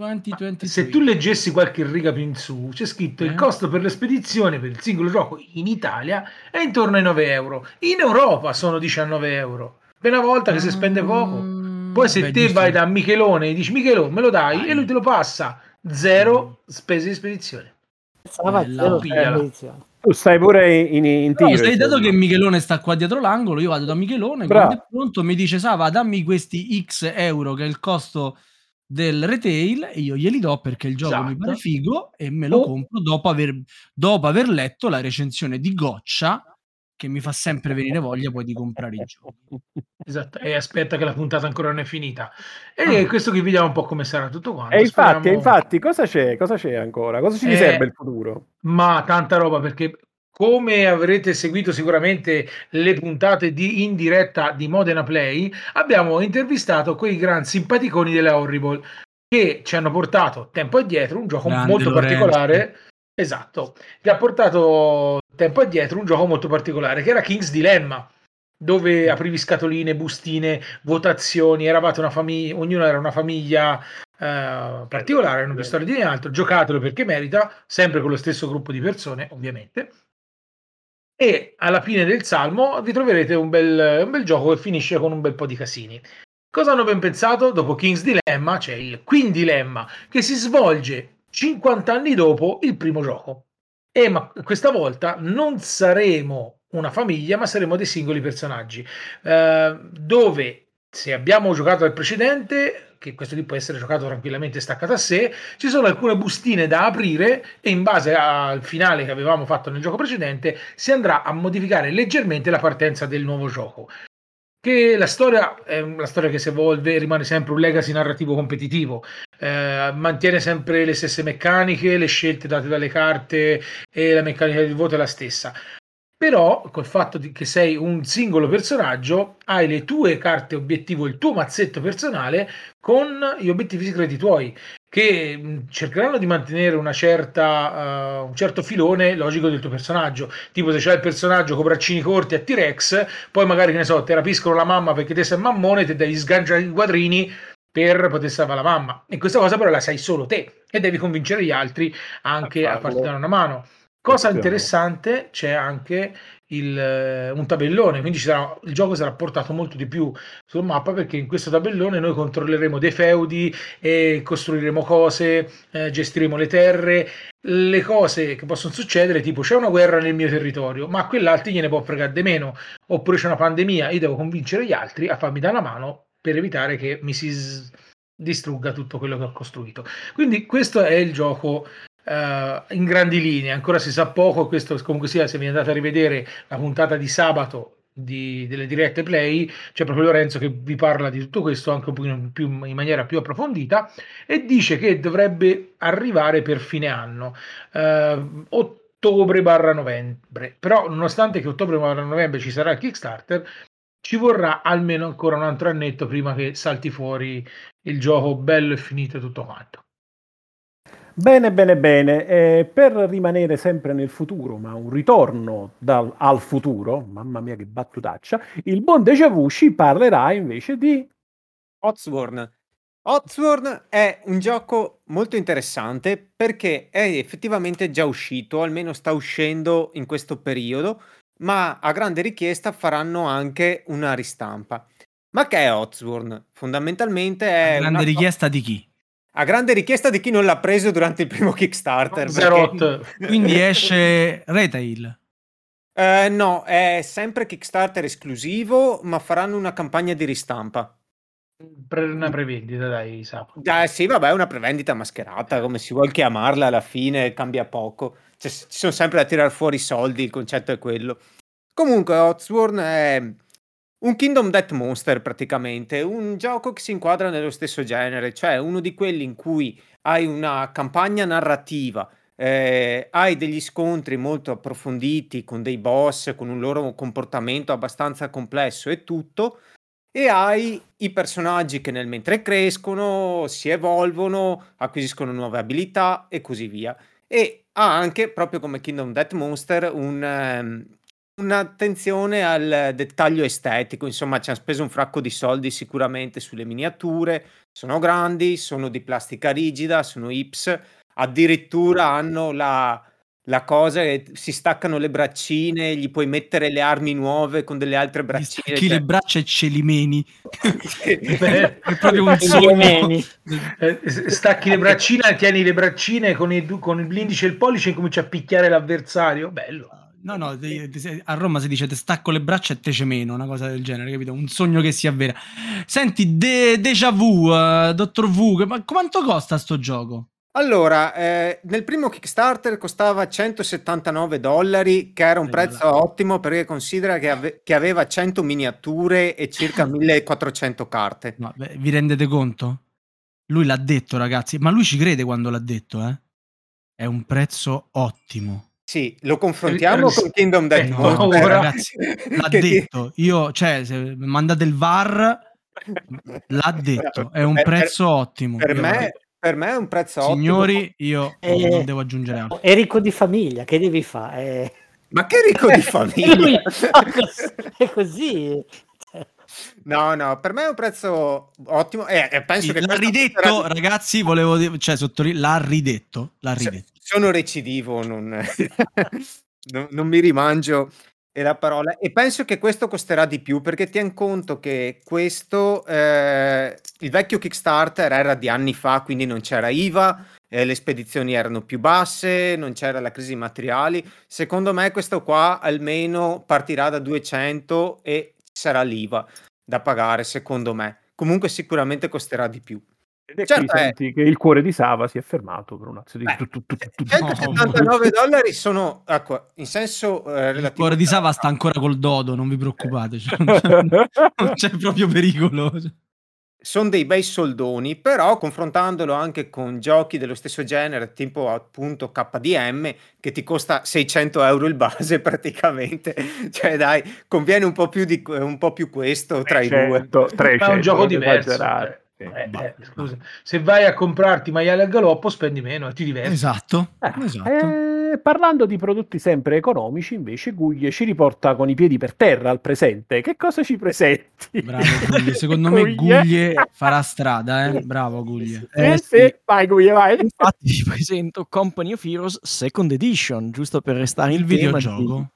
Speaker 2: 2023.
Speaker 3: Se tu leggessi qualche riga più in su, c'è scritto il
Speaker 2: Eh?
Speaker 3: costo per le spedizioni per il singolo gioco in Italia è intorno ai 9 euro. In Europa sono 19 euro. Per una volta che si spende poco.
Speaker 2: Mm,
Speaker 3: Poi se
Speaker 2: vabbè,
Speaker 3: te
Speaker 2: giusto.
Speaker 3: vai da Michelone e dici Michelone me lo dai,
Speaker 2: Dai.
Speaker 3: e lui te lo passa. Zero spese di spedizione.
Speaker 4: Zero
Speaker 3: pigliala.
Speaker 4: spedizione.
Speaker 1: Tu stai pure in, in tiro.
Speaker 2: se dato
Speaker 1: insomma.
Speaker 2: che Michelone sta qua dietro l'angolo, io vado da Michelone,
Speaker 1: Bravo.
Speaker 2: quando è pronto mi dice Sava, dammi questi X euro che è il costo del retail e io glieli do perché il gioco mi
Speaker 3: Esatto.
Speaker 2: pare figo e me lo
Speaker 3: Oh.
Speaker 2: compro dopo aver, dopo aver letto la recensione di Goccia che mi fa sempre venire voglia poi di comprare i giochi.
Speaker 3: Esatto. E aspetta che la puntata ancora non è finita. E questo qui vediamo un po' come sarà tutto quanto.
Speaker 1: E infatti,
Speaker 3: Speriamo-
Speaker 1: infatti, cosa c'è? Cosa c'è ancora? Cosa ci
Speaker 3: Eh,
Speaker 1: riserva il futuro?
Speaker 3: Ma tanta roba perché come avrete seguito sicuramente le puntate di in diretta di Modena Play, abbiamo intervistato quei gran simpaticoni della Horrible che ci hanno portato tempo addietro un gioco
Speaker 2: Grande
Speaker 3: molto
Speaker 2: Lorenzo.
Speaker 3: particolare. Esatto, che ha portato tempo addietro un gioco molto particolare che era King's Dilemma dove aprivi scatoline, bustine, votazioni, eravate una famiglia, ognuno era una famiglia eh, particolare, non vi sto a dire altro, giocatelo perché merita, sempre con lo stesso gruppo di persone, ovviamente. E alla fine del salmo vi troverete un bel, un bel gioco che finisce con un bel po' di casini. Cosa hanno ben pensato? Dopo King's Dilemma c'è il Queen Dilemma che si svolge 50 anni dopo il primo gioco. E ma questa volta non saremo una famiglia, ma saremo dei singoli personaggi. eh, dove se abbiamo giocato al precedente, che questo qui può essere giocato tranquillamente staccato a sé, ci sono alcune bustine da aprire e in base al finale che avevamo fatto nel gioco precedente si andrà a modificare leggermente la partenza del nuovo gioco. Che la storia è una storia che si evolve, rimane sempre un legacy narrativo competitivo, eh, mantiene sempre le stesse meccaniche, le scelte date dalle carte e la meccanica del voto è la stessa. Però, col fatto di- che sei un singolo personaggio, hai le tue carte obiettivo, il tuo mazzetto personale con gli obiettivi segreti tuoi, che mh, cercheranno di mantenere una certa, uh, un certo filone logico del tuo personaggio. Tipo, se c'hai il personaggio con braccini corti a T-Rex, poi magari, che ne so, ti rapiscono la mamma perché te sei mammone, ti devi sganciare i quadrini per poter salvare la mamma. E questa cosa però la sai solo te e devi convincere gli altri anche
Speaker 1: A
Speaker 3: a, farti dare una mano. Cosa interessante, c'è anche il, eh, un tabellone, quindi sarà, il gioco sarà portato molto di più sul mappa perché in questo tabellone noi controlleremo dei feudi e costruiremo cose, eh, gestiremo le terre, le cose che possono succedere, tipo c'è una guerra nel mio territorio, ma a quell'altro gliene può fregare di meno, oppure c'è una pandemia, io devo convincere gli altri a farmi dare una mano per evitare che mi si distrugga tutto quello che ho costruito. Quindi questo è il gioco eh, in grandi linee, ancora si sa poco, questo comunque sia se vi andate a rivedere la puntata di sabato di- delle dirette play, c'è proprio Lorenzo che vi parla di tutto questo anche un pochino più, in maniera più approfondita e dice che dovrebbe arrivare per fine anno, eh, ottobre barra novembre, però nonostante che ottobre barra novembre ci sarà il Kickstarter, ci vorrà almeno ancora un altro annetto prima che salti fuori il gioco bello e finito tutto quanto.
Speaker 1: Bene, bene, bene. Eh, per rimanere sempre nel futuro, ma un ritorno dal- al futuro, mamma mia che battutaccia, il buon Deja Vu ci parlerà invece di...
Speaker 7: Otsworn. Otsworn è un gioco molto interessante perché è effettivamente già uscito, almeno sta uscendo in questo periodo, ma a grande richiesta faranno anche una ristampa. Ma che è Otsworn? Fondamentalmente è
Speaker 2: Grande
Speaker 7: una-
Speaker 2: richiesta di chi?
Speaker 7: A grande richiesta di chi non l'ha preso durante il primo Kickstarter. perché-.
Speaker 2: Quindi esce retail.
Speaker 7: Eh, no, è sempre Kickstarter esclusivo, ma faranno una campagna di ristampa.
Speaker 3: Pre- una prevendita, dai, Sapo.
Speaker 7: Eh, sì, vabbè, è una prevendita mascherata, come si vuol chiamarla, alla fine cambia poco. Cioè, ci sono sempre da tirare fuori i soldi, il concetto è quello. Comunque, Otsworn è un Kingdom Death Monster praticamente, un gioco che si inquadra nello stesso genere, cioè uno di quelli in cui hai una campagna narrativa eh, hai degli scontri molto approfonditi con dei boss, con un loro comportamento abbastanza complesso e tutto, e hai i personaggi che nel mentre crescono, si evolvono, acquisiscono nuove abilità e così via. E ha anche, proprio come Kingdom Death Monster, un, um, un'attenzione al dettaglio estetico. Insomma, ci hanno speso un fracco di soldi sicuramente sulle miniature. Sono grandi, sono di plastica rigida, sono Ips addirittura hanno la, la cosa che si staccano le braccine, gli puoi mettere le armi nuove con delle altre braccine.
Speaker 2: Chi
Speaker 7: cioè...
Speaker 2: le braccia e ce li meni. è proprio un sogno.
Speaker 3: Eh, stacchi le braccine, tieni le braccine con, i, con l'indice e il pollice e cominci a picchiare l'avversario. Bello.
Speaker 2: No, no, a Roma si dice te stacco le braccia e te ce meno, una cosa del genere, capito? Un sogno che si avvera. Senti, de- Deja Vu, uh, Dottor V, ma quanto costa sto gioco?
Speaker 7: Allora, eh, nel primo Kickstarter costava 179 dollari, che era un prezzo ottimo perché considera che, ave- che aveva 100 miniature e circa 1400 carte.
Speaker 2: No, beh, vi rendete conto? Lui l'ha detto, ragazzi, ma lui ci crede quando l'ha detto, eh? È un prezzo ottimo.
Speaker 7: Sì, lo confrontiamo eh, con Kingdom Death
Speaker 2: no, Monster. ragazzi, l'ha detto. Io, cioè, se mandate il VAR, l'ha detto. È un prezzo
Speaker 7: per,
Speaker 2: ottimo.
Speaker 7: Per me, per me è un prezzo
Speaker 2: Signori,
Speaker 7: ottimo.
Speaker 2: io eh, non devo aggiungere altro.
Speaker 4: È ricco di famiglia, che devi fare? Eh...
Speaker 7: Ma che ricco di famiglia?
Speaker 4: è così.
Speaker 7: No, no, per me è un prezzo ottimo eh, penso che
Speaker 2: l'ha ridetto, sarà... ragazzi, volevo dire, cioè sottolineo, l'ha ridetto, l'ha ridetto.
Speaker 7: Sono recidivo, non, non, non mi rimangio la parola e penso che questo costerà di più perché tien conto che questo eh, il vecchio Kickstarter era di anni fa, quindi non c'era IVA, eh, le spedizioni erano più basse, non c'era la crisi materiali. Secondo me questo qua almeno partirà da 200 e sarà l'IVA da pagare, secondo me. Comunque sicuramente costerà di più.
Speaker 1: Ed è certo qui senti che il cuore di Sava si è fermato per un attimo di...
Speaker 7: Tu, tu, tu, 179 dollari sono, ecco, in senso eh, relativo...
Speaker 2: Il cuore di Sava sta ancora col dodo, non vi preoccupate, cioè, non, c'è, non c'è proprio pericolo.
Speaker 7: Sono dei bei soldoni, però confrontandolo anche con giochi dello stesso genere, tipo appunto KDM, che ti costa 600 euro il base praticamente, cioè dai, conviene un po' più, di, un po più questo tra 300, i due.
Speaker 3: 300, è un gioco diverso. Cioè. Eh, eh, scusa. Se vai a comprarti maiale al galoppo spendi meno e ti diverti.
Speaker 2: Esatto.
Speaker 1: Eh,
Speaker 2: esatto.
Speaker 1: Eh, parlando di prodotti sempre economici, invece Guglie ci riporta con i piedi per terra al presente. Che cosa ci presenti?
Speaker 2: Bravo Guglie, secondo me Guglie farà strada, eh? Bravo Guglie.
Speaker 1: Eh, sì, sì. Vai Guglie, vai.
Speaker 5: Infatti ci presento Company of Heroes Second Edition, giusto per restare
Speaker 2: il videogioco.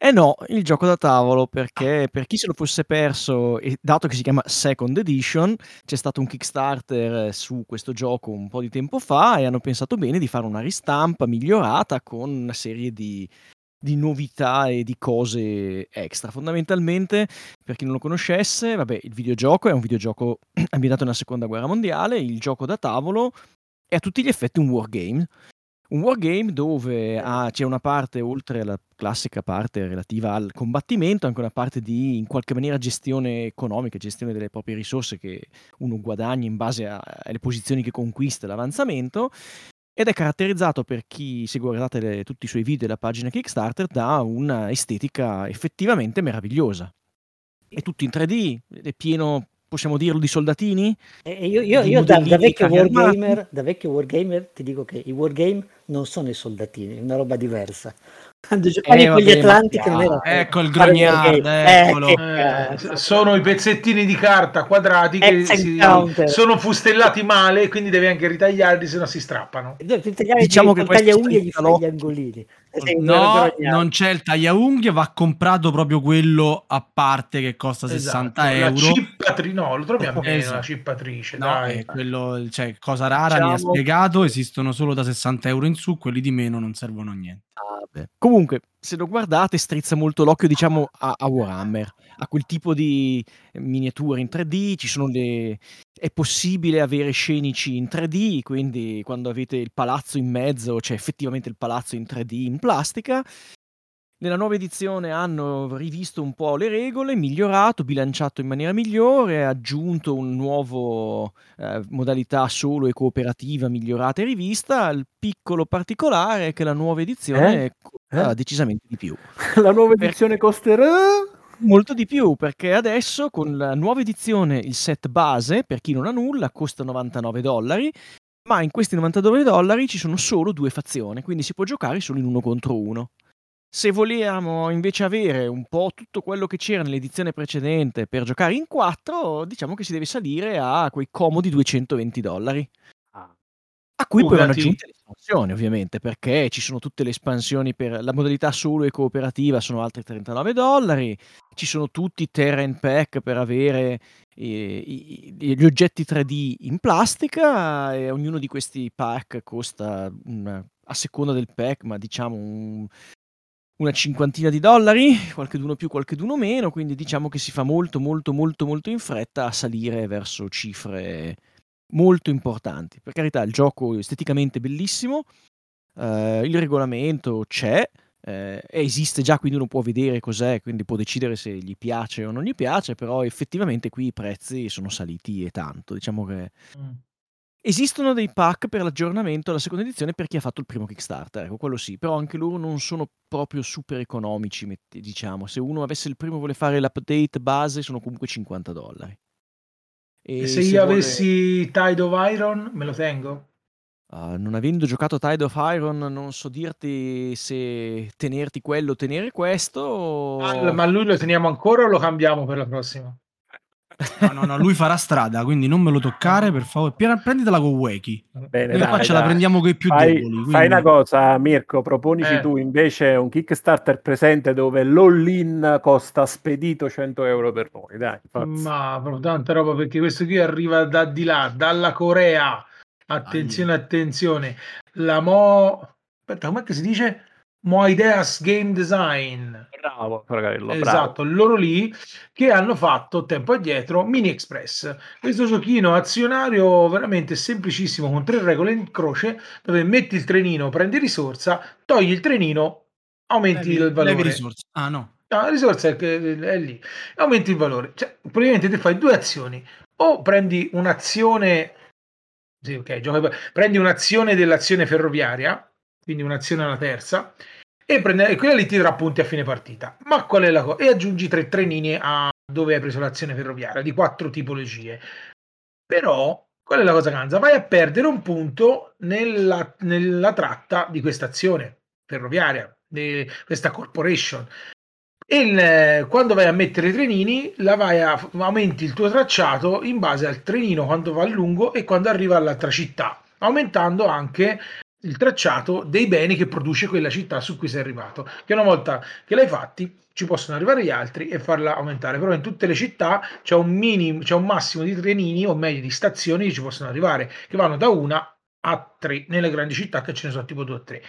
Speaker 5: Eh no, il gioco da tavolo perché per chi se lo fosse perso, dato che si chiama Second Edition, c'è stato un Kickstarter eh, su questo gioco un po' di tempo fa e hanno pensato bene di fare una ristampa migliorata con una serie di, di novità e di cose extra. Fondamentalmente, per chi non lo conoscesse, vabbè, il videogioco è un videogioco ambientato nella seconda guerra mondiale, il gioco da tavolo è a tutti gli effetti un wargame un wargame dove ah, c'è una parte, oltre alla classica parte relativa al combattimento, anche una parte di in qualche maniera gestione economica, gestione delle proprie risorse che uno guadagna in base a, alle posizioni che conquista l'avanzamento. Ed è caratterizzato per chi, se guardate le, tutti i suoi video e la pagina Kickstarter, da una estetica effettivamente meravigliosa. È tutto in 3D, è pieno possiamo dirlo, di soldatini?
Speaker 4: Eh, io, io, io da, da, vecchio wargamer, da, vecchio wargamer, ti dico che i wargame non sono i soldatini, è una roba diversa. Quando giocavi eh, con gli Atlanti non era
Speaker 2: ecco il grognard eccolo.
Speaker 3: Eh, eh, sono i pezzettini di carta quadrati che si, sono fustellati male quindi devi anche ritagliarli se no si strappano.
Speaker 4: Diciamo che taglia unghie gli fai gli angolini
Speaker 2: no non c'è il taglia unghie va comprato proprio quello a parte che costa esatto, 60 euro la
Speaker 3: cippatri no lo troviamo meno esatto. la cippatrice no, dai.
Speaker 2: quello cioè cosa rara diciamo... mi ha diciamo spiegato esistono solo da 60 euro in su quelli di meno non servono a niente
Speaker 5: ah, Comunque, se lo guardate, strizza molto l'occhio, diciamo, a, a Warhammer, a quel tipo di miniature in 3D. Ci sono le. È possibile avere scenici in 3D, quindi quando avete il palazzo in mezzo, c'è effettivamente il palazzo in 3D in plastica. Nella nuova edizione hanno rivisto un po' le regole, migliorato, bilanciato in maniera migliore, aggiunto un nuovo eh, modalità solo e cooperativa migliorata e rivista. Il piccolo particolare è che la nuova edizione
Speaker 1: Eh? Eh?
Speaker 5: decisamente di più.
Speaker 1: La nuova edizione costerà...
Speaker 5: Molto di più, perché adesso con la nuova edizione il set base, per chi non ha nulla, costa 99 dollari, ma in questi 99 dollari ci sono solo due fazioni, quindi si può giocare solo in uno contro uno. Se vogliamo invece avere un po' tutto quello che c'era nell'edizione precedente per giocare in quattro, diciamo che si deve salire a quei comodi 220 dollari. Cui poi vanno aggiunte le espansioni, ovviamente, perché ci sono tutte le espansioni per la modalità solo e cooperativa, sono altri 39 dollari. Ci sono tutti i terrain pack per avere eh, i- gli oggetti 3D in plastica e ognuno di questi pack costa una- a seconda del pack, ma diciamo un- una cinquantina di dollari, qualcheduno più, qualcheduno meno, quindi diciamo che si fa molto molto molto molto in fretta a salire verso cifre molto importanti. Per carità, il gioco è esteticamente bellissimo, eh, il regolamento c'è, eh, esiste già, quindi uno può vedere cos'è, quindi può decidere se gli piace o non gli piace, però effettivamente qui i prezzi sono saliti e tanto. Diciamo che
Speaker 3: Mm.
Speaker 5: esistono dei pack per l'aggiornamento alla seconda edizione per chi ha fatto il primo Kickstarter, ecco, quello sì, però anche loro non sono proprio super economici, diciamo. Se uno avesse il primo e vuole fare l'update base sono comunque 50 dollari.
Speaker 3: E se io
Speaker 5: vuole-
Speaker 3: avessi Tide of Iron, me lo tengo?
Speaker 5: Ah, non avendo giocato Tide of Iron, non so dirti se tenerti quello o tenere questo. o-
Speaker 3: Ah, Ma lui lo teniamo ancora o lo cambiamo per la prossima?
Speaker 2: No, no, no, lui farà strada, quindi non me lo toccare, per favore. Pia- Prenditela con Weki.
Speaker 1: Bene,
Speaker 2: Noi qua
Speaker 1: dai,
Speaker 2: ce la prendiamo con i più
Speaker 1: fai,
Speaker 2: deboli.
Speaker 1: fai
Speaker 2: quindi-
Speaker 1: una cosa, Mirko, proponici
Speaker 3: Eh.
Speaker 1: tu invece un Kickstarter presente dove l'all-in costa spedito 100 euro per noi, dai. forza.
Speaker 3: Ma proprio tanta roba perché questo qui arriva da di là, dalla Corea. Attenzione, attenzione. La Mo... Aspetta, com'è che si dice? Mo Ideas Game Design.
Speaker 1: Bravo, bravo.
Speaker 3: Esatto, loro lì che hanno fatto tempo addietro Mini Express. Questo giochino azionario veramente semplicissimo con tre regole in croce dove metti il trenino, prendi risorsa, togli il trenino, aumenti
Speaker 2: Levi-
Speaker 3: il valore.
Speaker 2: levi risorse. Ah, no.
Speaker 3: No, la risorsa è, che- è lì, aumenti il valore. Cioè, praticamente te fai due azioni. O prendi un'azione, sì, ok, gioca- prendi un'azione dell'azione ferroviaria, quindi un'azione alla terza, e, prende, quella lì ti darà punti a fine partita. Ma qual è la cosa? E aggiungi tre trenini a dove hai preso l'azione ferroviaria di quattro tipologie. Però, qual è la cosa ganza? Vai a perdere un punto nella, nella tratta di questa azione ferroviaria, di questa corporation. E il- quando vai a mettere i trenini, la vai a, aumenti il tuo tracciato in base al trenino quando va a lungo e quando arriva all'altra città, aumentando anche il tracciato dei beni che produce quella città su cui sei arrivato. Che una volta che l'hai fatti, ci possono arrivare gli altri e farla aumentare. Però in tutte le città c'è un minimo, c'è un massimo di trenini, o meglio di stazioni che ci possono arrivare, che vanno da una a tre nelle grandi città, che ce ne sono tipo due o tre.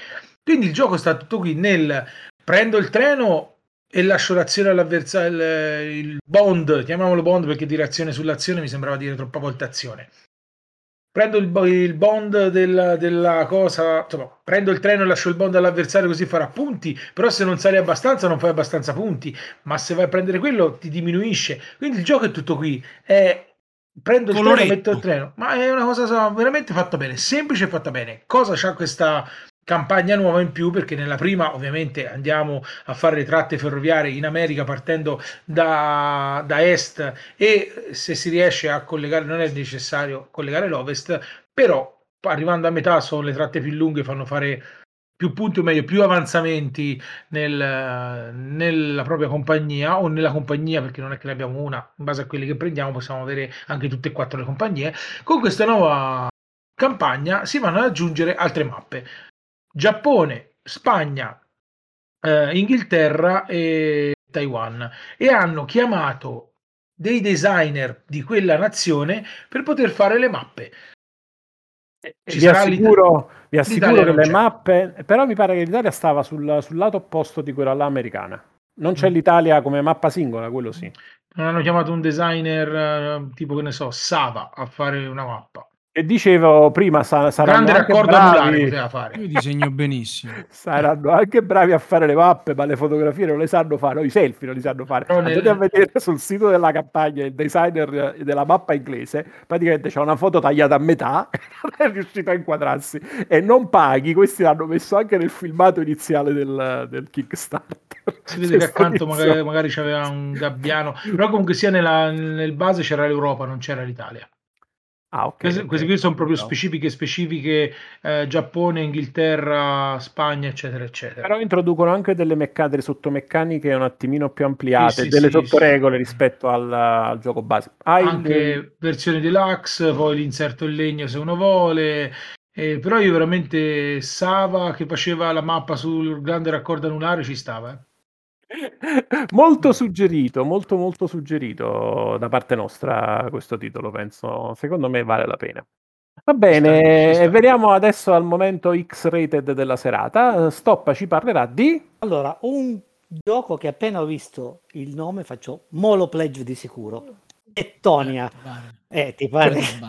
Speaker 3: Quindi il gioco sta tutto qui nel prendo il treno e lascio l'azione all'avversario, il, il bond, chiamiamolo bond perché dire azione sull'azione mi sembrava dire troppa volta azione. Prendo il, il bond della, della cosa, insomma, prendo il treno e lascio il bond all'avversario così farà punti, però se non sali abbastanza non fai abbastanza punti, ma se vai a prendere quello ti diminuisce. Quindi il gioco è tutto qui, è prendo il
Speaker 2: Coloretto.
Speaker 3: treno, metto il treno, ma è una cosa veramente fatta bene, semplice e fatta bene. Cosa c'ha questa campagna nuova in più? Perché nella prima ovviamente andiamo a fare le tratte ferroviarie in America partendo da, da est e se si riesce a collegare, non è necessario collegare l'ovest, però arrivando a metà sono le tratte più lunghe, fanno fare più punti o meglio più avanzamenti nel- nella propria compagnia o nella compagnia perché non è che ne abbiamo una in base a quelli che prendiamo possiamo avere anche tutte e quattro le compagnie con questa nuova campagna si vanno ad aggiungere altre mappe Giappone, Spagna, eh, Inghilterra e Taiwan e hanno chiamato dei designer di quella nazione per poter fare le mappe. Ci
Speaker 1: vi assicuro, vi assicuro che le
Speaker 3: c'è.
Speaker 1: mappe, però mi pare che l'Italia stava sul, sul lato opposto di quella là americana. Non c'è
Speaker 3: Mm.
Speaker 1: l'Italia come mappa singola, quello sì.
Speaker 3: Non hanno chiamato un designer eh, tipo che ne so, Sava a fare una mappa.
Speaker 1: E dicevo prima sa- saranno
Speaker 3: Grande
Speaker 1: anche
Speaker 3: raccordo anulare
Speaker 1: bravi,
Speaker 3: poteva fare.
Speaker 2: Io disegno benissimo.
Speaker 1: saranno anche bravi a fare le mappe, ma le fotografie non le sanno fare, no, i selfie non li sanno fare.
Speaker 3: Però nel-
Speaker 1: Andate a vedere sul sito della campagna il designer della mappa inglese, praticamente c'è una foto tagliata a metà, non è riuscito a inquadrarsi e non paghi, questi l'hanno messo anche nel filmato iniziale del, del Kickstarter.
Speaker 3: Si vede che accanto
Speaker 1: inizio.
Speaker 3: magari, magari c'aveva un gabbiano, però comunque sia nella, nel base c'era l'Europa, non c'era l'Italia.
Speaker 1: Ah, ok.
Speaker 3: Queste, queste qui sono proprio
Speaker 1: No.
Speaker 3: specifiche, specifiche eh, Giappone, Inghilterra, Spagna, eccetera, eccetera.
Speaker 1: Però introducono anche delle meccaniche, delle sottomeccaniche un attimino più ampliate,
Speaker 3: Sì,
Speaker 1: delle
Speaker 3: sì,
Speaker 1: sottoregole
Speaker 3: sì.
Speaker 1: rispetto al, al gioco base. Hai il-
Speaker 3: Anche versione deluxe, poi l'inserto in legno se uno vuole. eh, però io veramente Sava che faceva la mappa sul grande raccordo anulare ci stava. eh.
Speaker 1: Molto suggerito, molto molto suggerito da parte nostra questo titolo, penso. Secondo me vale la pena. Va bene,
Speaker 3: sta.
Speaker 1: e veniamo adesso al momento X-rated della serata. Stoppa ci parlerà di
Speaker 4: Allora, un gioco che appena ho visto il nome faccio Molo Pledge di sicuro. Ettonia. Eh, ti pare? Sì,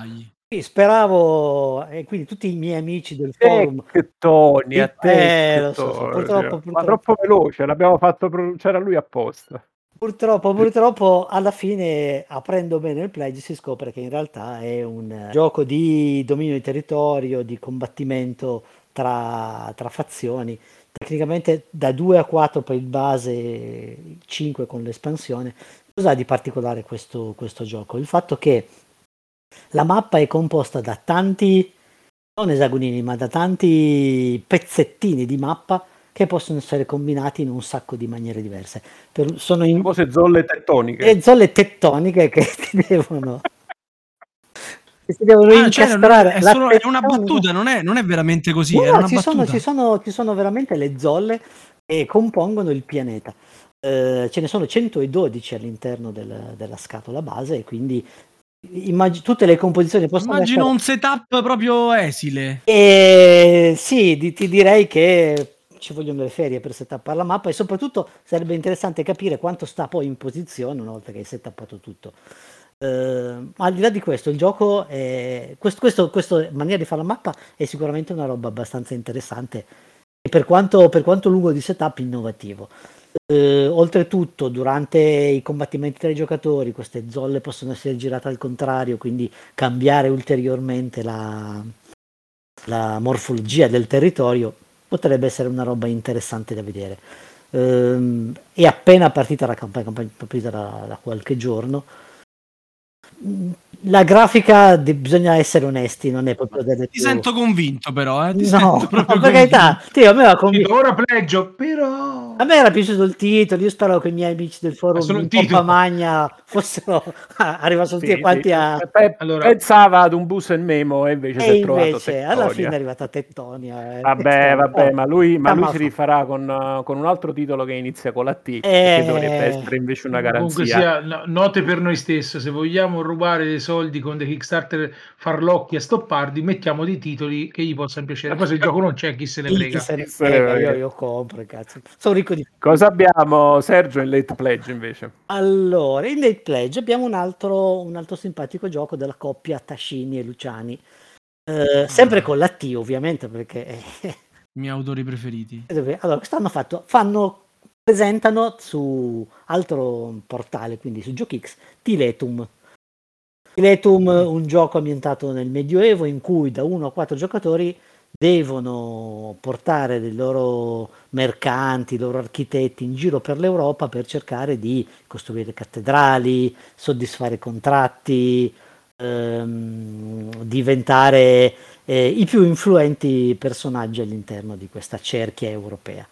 Speaker 4: Speravo, e quindi tutti i miei amici del forum.
Speaker 1: Tectonia,
Speaker 4: Eh, lo so, so,
Speaker 1: Tectonia.
Speaker 4: purtroppo-
Speaker 1: Ma
Speaker 4: purtroppo.
Speaker 1: troppo veloce, l'abbiamo fatto pronunciare a lui apposta.
Speaker 4: Purtroppo, purtroppo, alla fine, aprendo bene il pledge, si scopre che in realtà è un gioco di dominio di territorio, di combattimento tra, tra fazioni. Tecnicamente da 2 a 4 per il base, 5 con l'espansione. Cosa ha di particolare questo, questo gioco? Il fatto che la mappa è composta da tanti, non esagonini, ma da tanti pezzettini di mappa che possono essere combinati in un sacco di maniere diverse. Per- sono in
Speaker 1: Famose zolle tettoniche.
Speaker 4: e zolle tettoniche che ti devono che si devono
Speaker 2: Ah, cioè, non
Speaker 4: incastrare.
Speaker 2: è, è solo- è una battuta, non è, non è veramente così.
Speaker 4: No,
Speaker 2: era
Speaker 4: no,
Speaker 2: una
Speaker 4: ci, sono, ci, sono, ci sono veramente le zolle che compongono il pianeta. Eh, ce ne sono 112 all'interno del- della scatola base e quindi immag- tutte le composizioni possono
Speaker 2: Immagino
Speaker 4: essere...
Speaker 2: un setup proprio esile.
Speaker 4: E sì, di- ti direi che ci vogliono le ferie per settappare la mappa e soprattutto sarebbe interessante capire quanto sta poi in posizione una volta che hai settappato tutto. Ma al di là di questo, il gioco, è, questo, questo, questa maniera di fare la mappa è sicuramente una roba abbastanza interessante e per quanto, per quanto lungo di setup innovativo. Eh, oltretutto, durante i combattimenti tra i giocatori, queste zolle possono essere girate al contrario, quindi cambiare ulteriormente la, la morfologia del territorio potrebbe essere una roba interessante da vedere. Ehm, è appena partita la campagna, partita da, da qualche giorno. La grafica, de- bisogna essere onesti, non è proprio delle
Speaker 2: Ti
Speaker 4: più-
Speaker 2: sento convinto, però. Eh? Ti
Speaker 4: No,
Speaker 2: sento proprio
Speaker 4: per carità, sì, a me aveva convinto.
Speaker 3: Ora pleggio, però...
Speaker 4: A me era piaciuto il titolo, io speravo che i miei amici del forum in pompa magna fossero arrivassero tutti
Speaker 1: Sì,
Speaker 4: quanti
Speaker 1: sì.
Speaker 4: a
Speaker 1: Pe-
Speaker 3: Allora-
Speaker 1: Pensava ad un bus e memo e invece si
Speaker 4: e
Speaker 1: è trovato
Speaker 4: invece alla
Speaker 1: Tectonia.
Speaker 4: fine è arrivata Tettonia. eh.
Speaker 1: Vabbè, vabbè,
Speaker 4: Oh,
Speaker 1: ma lui, ma lui si rifarà con, uh, con un altro titolo che inizia con la T,
Speaker 4: Eh.
Speaker 1: che dovrebbe essere invece una
Speaker 3: Comunque
Speaker 1: garanzia.
Speaker 3: sia, no- note per noi stessi, se vogliamo rubare dei soldi con dei Kickstarter farlocchi a stoppardi, mettiamo dei titoli che gli possano piacere. Poi se il gioco non c'è, chi se ne frega.
Speaker 4: se ne frega, io, io compro, cazzo. Sono ricco di...
Speaker 1: Cosa abbiamo, Sergio, in late pledge invece?
Speaker 4: Allora, in Late Pledge abbiamo un altro, un altro simpatico gioco della coppia Tascini e Luciani. Eh, sempre con la T, ovviamente, perché...
Speaker 2: I miei autori preferiti.
Speaker 4: Allora, quest'anno fatto, fanno, presentano su altro portale, quindi su GiochX, Tiletum. Tiletum, un gioco ambientato nel Medioevo in cui da 1 a 4 giocatori devono portare dei loro mercanti, i loro architetti in giro per l'Europa per cercare di costruire cattedrali, soddisfare contratti, ehm, diventare eh, i più influenti personaggi all'interno di questa cerchia europea.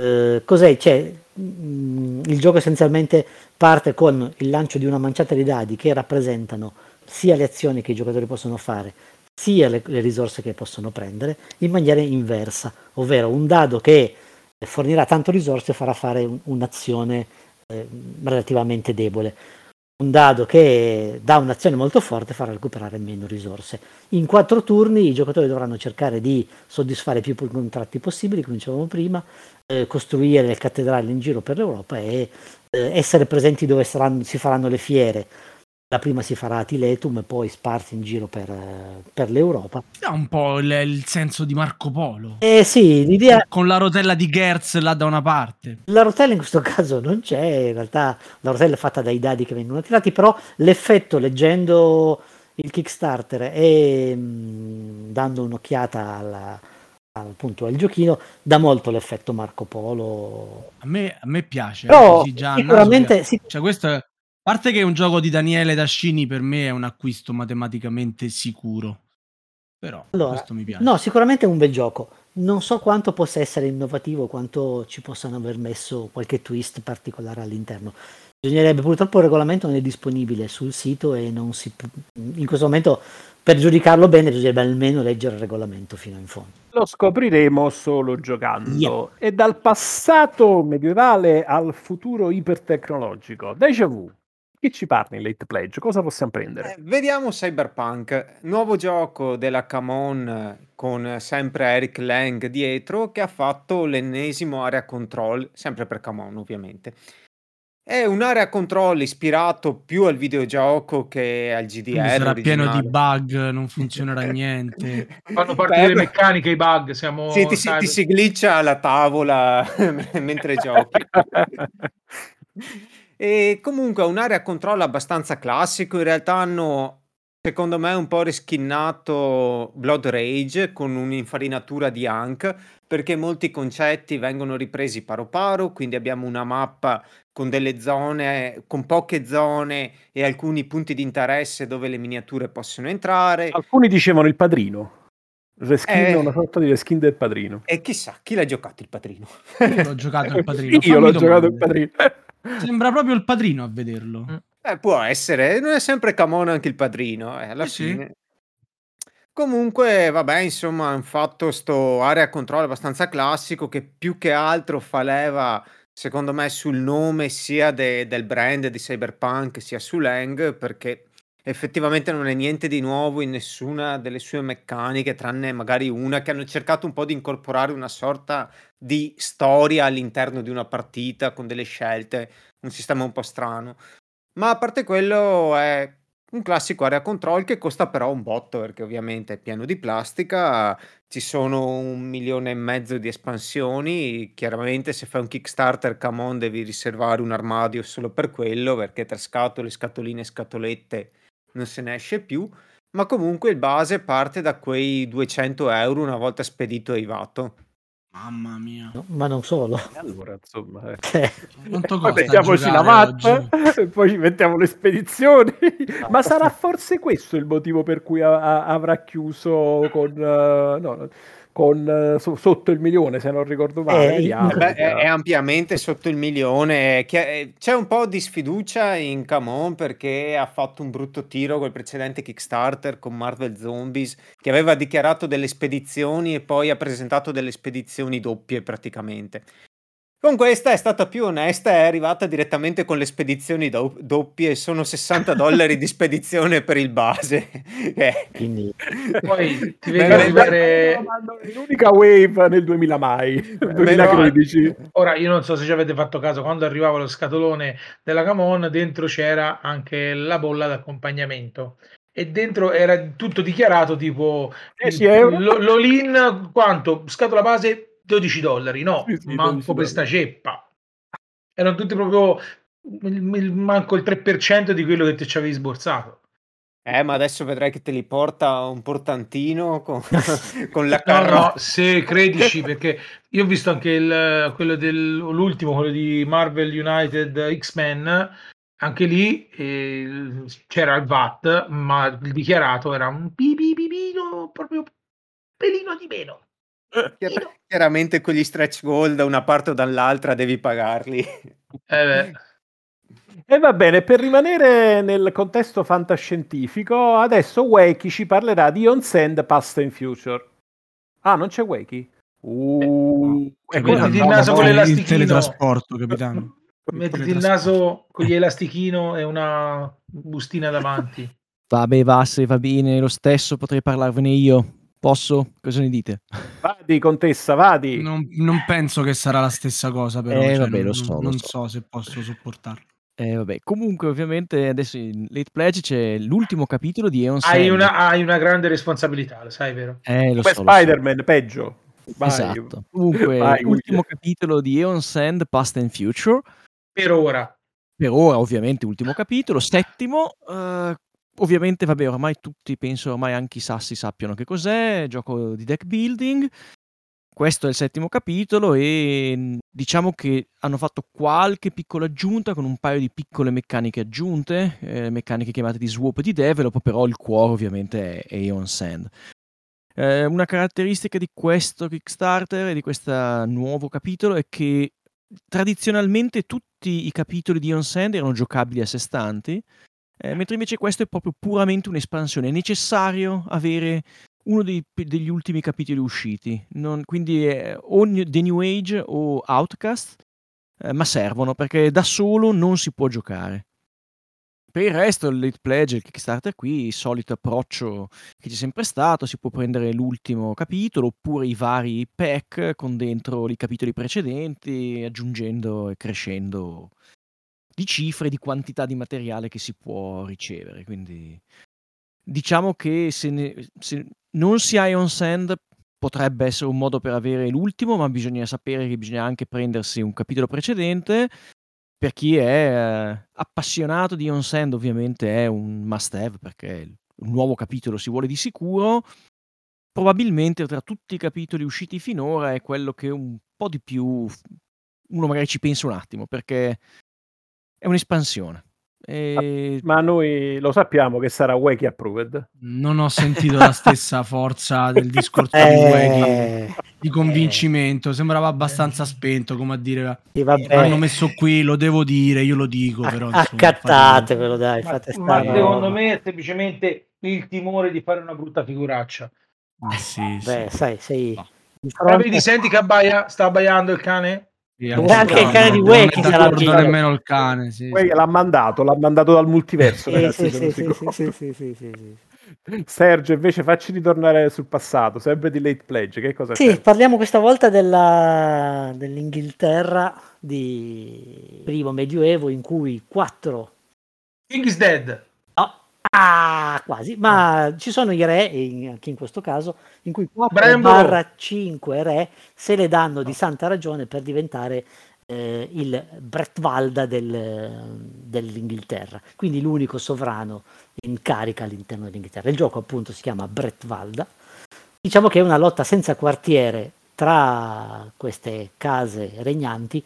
Speaker 4: Eh, cos'è? C'è, mm, il gioco essenzialmente parte con il lancio di una manciata di dadi che rappresentano sia le azioni che i giocatori possono fare, sia le, le risorse che possono prendere in maniera inversa, ovvero un dado che fornirà tanto risorse farà fare un- un'azione eh, relativamente debole. Un dado che dà un'azione molto forte farà recuperare meno risorse. In quattro turni i giocatori dovranno cercare di soddisfare più contratti possibili, come dicevamo prima, eh, costruire le cattedrali in giro per l'Europa e eh, essere presenti dove saranno- si faranno le fiere. la prima si farà a Tiletum e poi sparsi in giro per, per l'Europa.
Speaker 2: Ha un po' il, il senso di Marco Polo.
Speaker 4: Eh sì, l'idea...
Speaker 2: Con la rotella di Gertz là da una parte.
Speaker 4: La rotella in questo caso non c'è, in realtà la rotella è fatta dai dadi che vengono tirati, però l'effetto leggendo il Kickstarter e mh, dando un'occhiata alla, appunto al giochino dà molto l'effetto Marco Polo.
Speaker 2: A me, a me piace.
Speaker 4: Però
Speaker 2: così già
Speaker 4: sicuramente sì,
Speaker 2: Cioè, questo è- a parte che è un gioco di Daniele Dascini, per me è un acquisto matematicamente sicuro. Però
Speaker 4: Allora,
Speaker 2: questo mi piace.
Speaker 4: No, sicuramente è un bel gioco. Non so quanto possa essere innovativo, quanto ci possano aver messo qualche twist particolare all'interno. Bisognerebbe, purtroppo il regolamento non è disponibile sul sito e non si in questo momento per giudicarlo bene bisognerebbe almeno leggere il regolamento fino in fondo.
Speaker 1: Lo scopriremo solo giocando.
Speaker 4: Yeah.
Speaker 1: E dal passato medievale al futuro ipertecnologico. Deja vu. Chi ci parla in Late Pledge? Cosa possiamo prendere?
Speaker 7: Eh, vediamo Cyberpunk, nuovo gioco della Camon con sempre Eric Lang dietro che ha fatto l'ennesimo area control, sempre per Camon ovviamente. È un area control ispirato più al videogioco che al
Speaker 2: Quindi
Speaker 7: GDR
Speaker 2: sarà pieno di
Speaker 7: originale.
Speaker 2: bug, non funzionerà niente.
Speaker 3: Fanno partire
Speaker 7: Beh,
Speaker 3: le meccaniche, i bug. Siamo
Speaker 7: Sì, ti, si, ti si glitcha la tavola mentre giochi. E comunque è un'area controllo abbastanza classico. In realtà hanno, secondo me, un po' riskinnato Blood Rage con un'infarinatura di Hank, perché molti concetti vengono ripresi paro paro, quindi abbiamo una mappa con delle zone, con poche zone e alcuni punti di interesse dove le miniature possono entrare.
Speaker 1: Alcuni dicevano il padrino. Reskin,
Speaker 7: Eh.
Speaker 1: una sorta di reskin del padrino.
Speaker 7: E chissà, chi l'ha giocato il padrino?
Speaker 2: Io l'ho giocato il padrino.
Speaker 1: Io l'ho
Speaker 2: fammi
Speaker 1: giocato il
Speaker 2: domande.
Speaker 1: padrino.
Speaker 2: Sembra proprio il padrino a vederlo.
Speaker 3: Mm.
Speaker 7: Eh, può essere, non è sempre Camon anche il padrino, eh, alla
Speaker 2: Sì, sì.
Speaker 7: fine. Comunque, vabbè, insomma, hanno fatto sto area control abbastanza classico che più che altro fa leva, secondo me, sul nome sia de- del brand di Cyberpunk sia su Lang, perché effettivamente non è niente di nuovo in nessuna delle sue meccaniche, tranne magari una che hanno cercato un po' di incorporare una sorta di storia all'interno di una partita con delle scelte, un sistema un po' strano. Ma a parte quello è un classico area control che costa però un botto perché ovviamente è pieno di plastica, ci sono un milione e mezzo di espansioni, chiaramente se fai un Kickstarter come on devi riservare un armadio solo per quello perché tra scatole, scatoline e scatolette non se ne esce più, ma comunque il base parte da quei 200 euro una volta spedito e IVAto.
Speaker 2: Mamma mia.
Speaker 4: no? Ma non solo.
Speaker 1: Allora, insomma, eh.
Speaker 4: Cioè,
Speaker 1: poi mettiamoci la mappa e poi ci mettiamo le spedizioni. Ma sarà forse questo il motivo per cui a- a- avrà chiuso con, eh, no, con eh, so- sotto il milione, se non ricordo male.
Speaker 4: Eh.
Speaker 7: Eh beh, è, è ampiamente sotto il milione. Eh, C'è un po' di sfiducia in Camon perché ha fatto un brutto tiro col precedente Kickstarter con Marvel Zombies, che aveva dichiarato delle spedizioni e poi ha presentato delle spedizioni doppie praticamente. Con questa è stata più onesta, è arrivata direttamente con le spedizioni do- doppie, sono 60 dollari di spedizione per il base. Eh.
Speaker 4: quindi
Speaker 3: Poi ti vedi arrivare.
Speaker 1: L'unica wave nel 2000 mai, nel 2013.
Speaker 3: Ora, io non so se ci avete fatto caso, quando arrivava lo scatolone della Camon, dentro c'era anche la bolla d'accompagnamento. E dentro era tutto dichiarato tipo
Speaker 1: 10 euro.
Speaker 3: lo- l'all-in quanto? Scatola base 12 dollari, no,
Speaker 1: Sì, sì, 12
Speaker 3: manco per sta ceppa. Erano tutti proprio il- il- manco il 3% di quello che ti ci avevi sborsato.
Speaker 7: Eh, ma adesso vedrai che te li porta un portantino con, con la
Speaker 3: No,
Speaker 7: carrozza.
Speaker 3: no, se credici, perché io ho visto anche il, quello dell'ultimo, quello di Marvel United X-Men, anche lì eh, c'era il VAT, ma il dichiarato era un pipipipino, proprio pelino di meno.
Speaker 7: Chiar- chiaramente con gli stretch goal da una parte o dall'altra devi pagarli.
Speaker 3: Eh, beh.
Speaker 1: E va bene, per rimanere nel contesto fantascientifico, adesso Wakey ci parlerà di On Send Past and Future. Ah, non c'è Wakey? Uh,
Speaker 2: Cioè,
Speaker 1: e cosa
Speaker 3: mettiti il
Speaker 1: no,
Speaker 3: naso con
Speaker 1: no,
Speaker 2: il
Speaker 3: l'elastichino.
Speaker 2: teletrasporto, capitano.
Speaker 3: Mettiti il naso con gli elastichino e una bustina davanti.
Speaker 5: Vabbè, va, se va bene lo stesso, potrei parlarvene io. Posso? Cosa ne dite?
Speaker 1: Vadi, contessa, vadi.
Speaker 2: Non, non penso che sarà la stessa cosa, però.
Speaker 5: Eh,
Speaker 2: cioè,
Speaker 5: vabbè,
Speaker 2: non,
Speaker 5: lo so,
Speaker 2: non-
Speaker 5: lo
Speaker 2: non
Speaker 5: so.
Speaker 2: so se posso sopportarlo.
Speaker 5: Eh, vabbè. Comunque, ovviamente, adesso in Late Pledge c'è l'ultimo capitolo di Eon
Speaker 3: Hai una, hai una grande responsabilità, lo sai, vero?
Speaker 5: Eh, lo
Speaker 1: Come
Speaker 5: so, lo so.
Speaker 1: Spider-Man, peggio. Vai.
Speaker 5: Esatto. Comunque,
Speaker 1: Vai,
Speaker 5: l'ultimo capitolo di Eon Sand Past and Future.
Speaker 3: Per ora.
Speaker 5: Per ora, ovviamente, ultimo capitolo. Settimo, eh, ovviamente, vabbè, ormai tutti, penso, ormai anche i sassi sappiano che cos'è, gioco di deck building. Questo è il settimo capitolo e mh, diciamo che hanno fatto qualche piccola aggiunta con un paio di piccole meccaniche aggiunte, eh, meccaniche chiamate di swap di develop, però il cuore ovviamente è Aeon Sand. Eh, una caratteristica di questo Kickstarter e di questo nuovo capitolo è che tradizionalmente tutti i capitoli di On Sand erano giocabili a sé stanti, eh, mentre invece questo è proprio puramente un'espansione. È necessario avere uno dei- degli ultimi capitoli usciti, non- quindi è o New- The New Age o Outcast, eh, ma servono perché da solo non si può giocare. Per il resto, il Late Pledge, il Kickstarter qui, il solito approccio che c'è sempre stato, si può prendere l'ultimo capitolo oppure i vari pack con dentro i capitoli precedenti, aggiungendo e crescendo di cifre, di quantità di materiale che si può ricevere. Quindi diciamo che se, ne- se non si ha Ion Sand potrebbe essere un modo per avere l'ultimo, ma bisogna sapere che bisogna anche prendersi un capitolo precedente. Per chi è eh, appassionato di On Sand, ovviamente è un must have perché un nuovo capitolo si vuole di sicuro. Probabilmente tra tutti i capitoli usciti finora è quello che un po' di più uno magari ci pensa un attimo perché è un'espansione. E
Speaker 1: Ma noi lo sappiamo che sarà Weki approved.
Speaker 2: Non ho sentito la stessa forza del discorso di
Speaker 4: Eh,
Speaker 2: Weki di convincimento. Sembrava abbastanza spento, come a dire
Speaker 4: sì,
Speaker 2: l'hanno messo qui, lo devo dire, io lo dico.
Speaker 4: a-
Speaker 2: Però, insomma,
Speaker 4: accattatevelo dai,
Speaker 3: Ma,
Speaker 4: fate
Speaker 3: ma
Speaker 4: stare.
Speaker 3: secondo me è semplicemente il timore di fare una brutta figuraccia.
Speaker 2: fate- Eh, sì, sì.
Speaker 4: Beh, sai, sei
Speaker 2: No.
Speaker 3: Ah,
Speaker 4: fronte-
Speaker 3: vedi, senti che abbaia? Sta abbaiando il cane?
Speaker 2: Sì,
Speaker 4: E anche il cane di
Speaker 2: non
Speaker 4: Weki
Speaker 2: è
Speaker 4: sarà
Speaker 2: d'accordo nemmeno il cane. Sì,
Speaker 1: l'ha mandato, l'ha mandato dal multiverso, ragazzi.
Speaker 4: sì,
Speaker 1: sono
Speaker 4: sì, sì,
Speaker 1: sicuro.
Speaker 4: sì, sì, sì, sì, sì, sì.
Speaker 1: Sergio, invece facci ritornare sul passato, sempre di Late Pledge, che cosa
Speaker 4: Sì,
Speaker 1: c'è?
Speaker 4: parliamo questa volta della- dell'Inghilterra di primo medioevo in cui quattro
Speaker 3: King is dead.
Speaker 4: Ah, quasi, ma ci sono i re, anche in questo caso, in cui 4
Speaker 3: Brian
Speaker 4: barra 5 re se le danno di santa ragione per diventare eh, il Bretvalda del- dell'Inghilterra, quindi l'unico sovrano in carica all'interno dell'Inghilterra. Il gioco appunto si chiama Bretvalda. Diciamo che è una lotta senza quartiere tra queste case regnanti,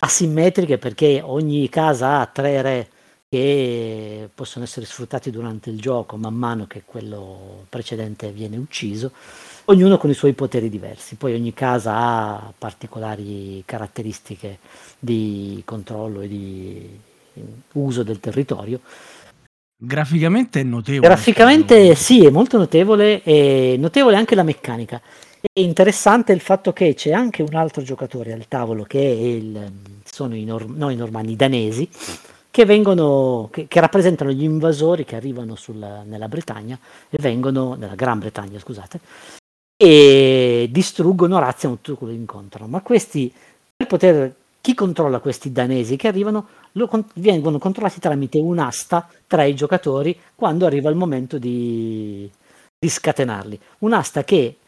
Speaker 4: asimmetriche perché ogni casa ha tre re che possono essere sfruttati durante il gioco man mano che quello precedente viene ucciso, ognuno con i suoi poteri diversi. Poi ogni casa ha particolari caratteristiche di controllo e di uso del territorio.
Speaker 2: Graficamente è notevole.
Speaker 4: Graficamente sì, è molto notevole e notevole anche la meccanica. È interessante il fatto che c'è anche un altro giocatore al tavolo che è il, sono i, nor- no, i normanni danesi che vengono che, che rappresentano gli invasori che arrivano sulla- nella Bretagna e vengono nella Gran Bretagna, scusate, e distruggono, razziano tutto quello che incontrano. Ma questi per poter chi controlla questi danesi che arrivano lo vengono controllati tramite un'asta tra i giocatori quando arriva il momento di, di scatenarli. Un'asta che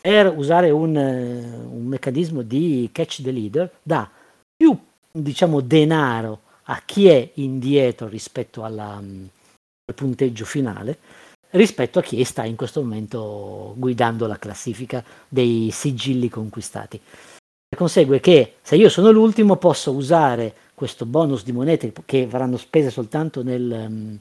Speaker 4: per usare un, un meccanismo di catch the leader dà più diciamo denaro a chi è indietro rispetto alla, mm, al punteggio finale rispetto a chi sta in questo momento guidando la classifica dei sigilli conquistati. Consegue che se io sono l'ultimo posso usare questo bonus di monete che verranno spese soltanto nel, mm,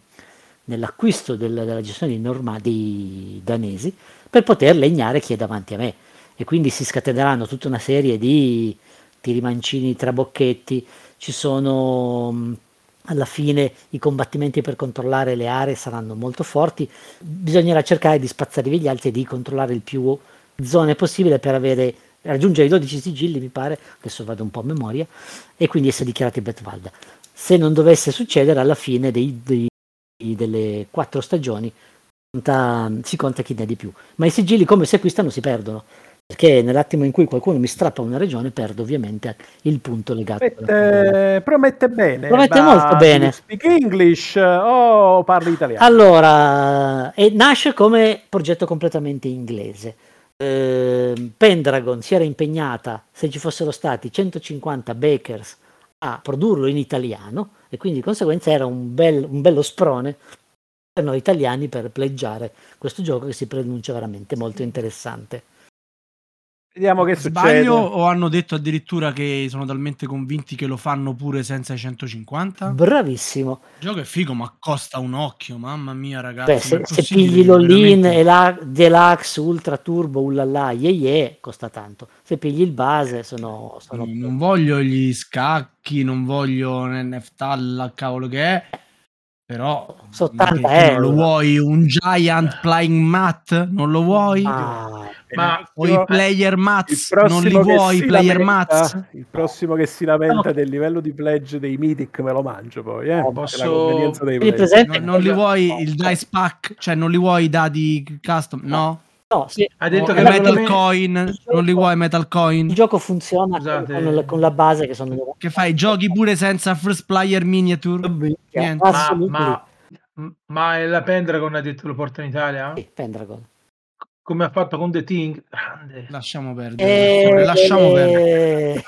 Speaker 4: nell'acquisto del- della gestione dei, norma- dei danesi per poter legnare chi è davanti a me e quindi si scateneranno tutta una serie di tiri mancini, trabocchetti, ci sono mh, alla fine i combattimenti per controllare le aree saranno molto forti, bisognerà cercare di spazzare via gli altri e di controllare il più zone possibile per avere raggiungere i 12 sigilli mi pare, adesso vado un po' a memoria, e quindi essere dichiarati Bretvalda. Se non dovesse succedere alla fine dei- dei- delle quattro stagioni conta- si conta chi ne ha di più, ma i sigilli come si acquistano si perdono, perché nell'attimo in cui qualcuno mi strappa una regione perdo ovviamente il punto legato
Speaker 1: Promette, promette bene.
Speaker 4: Promette molto bene.
Speaker 1: Speak English o parli italiano?
Speaker 4: Allora, nasce come progetto completamente inglese. Eh, Pendragon si era impegnata, se ci fossero stati 150 bakers, a produrlo in italiano e quindi di conseguenza era un, bel- un bello sprone per noi italiani per pleggiare questo gioco che si pronuncia veramente molto interessante.
Speaker 1: Vediamo che succede.
Speaker 2: Sbaglio o hanno detto addirittura che sono talmente convinti che lo fanno pure senza i 150? Il
Speaker 4: Bravissimo.
Speaker 2: gioco è figo, ma costa un occhio, mamma mia, ragazzi.
Speaker 4: Beh, se, se pigli
Speaker 2: veramente-
Speaker 4: e la deluxe, ultra turbo, ullala, ye ye, costa tanto. Se pigli il base sono... sono
Speaker 2: Non, non voglio gli scacchi, non voglio Neftalla, cavolo che è. Però che
Speaker 4: 80
Speaker 2: tu non
Speaker 4: euro.
Speaker 2: lo vuoi un giant playing mat? Non lo vuoi?
Speaker 4: Ah,
Speaker 3: Ma
Speaker 2: o i player
Speaker 1: il
Speaker 2: mats? Non li vuoi i player
Speaker 1: lamenta-
Speaker 2: mats?
Speaker 1: Il prossimo che si lamenta
Speaker 4: No.
Speaker 1: del livello di pledge dei Mythic me lo mangio poi, eh.
Speaker 3: Posso-
Speaker 1: pledge.
Speaker 4: presente
Speaker 2: Non, non li vuoi il dice pack? Cioè non li vuoi i dadi custom? No?
Speaker 4: No, sì,
Speaker 3: ha detto
Speaker 2: O
Speaker 3: che
Speaker 2: metal
Speaker 3: veramente-
Speaker 2: coin? Non li vuoi metal coin?
Speaker 4: il gioco funziona con, con la base che sono...
Speaker 2: Che fai? Giochi pure senza first player miniature? Niente.
Speaker 3: ma, ma, ma la Pendragon ha detto che lo porta in Italia?
Speaker 4: sì, Pendragon.
Speaker 3: Come ha fatto con The Thing? Grande.
Speaker 2: Lasciamo perdere.
Speaker 4: Eh,
Speaker 2: Lasciamo perdere.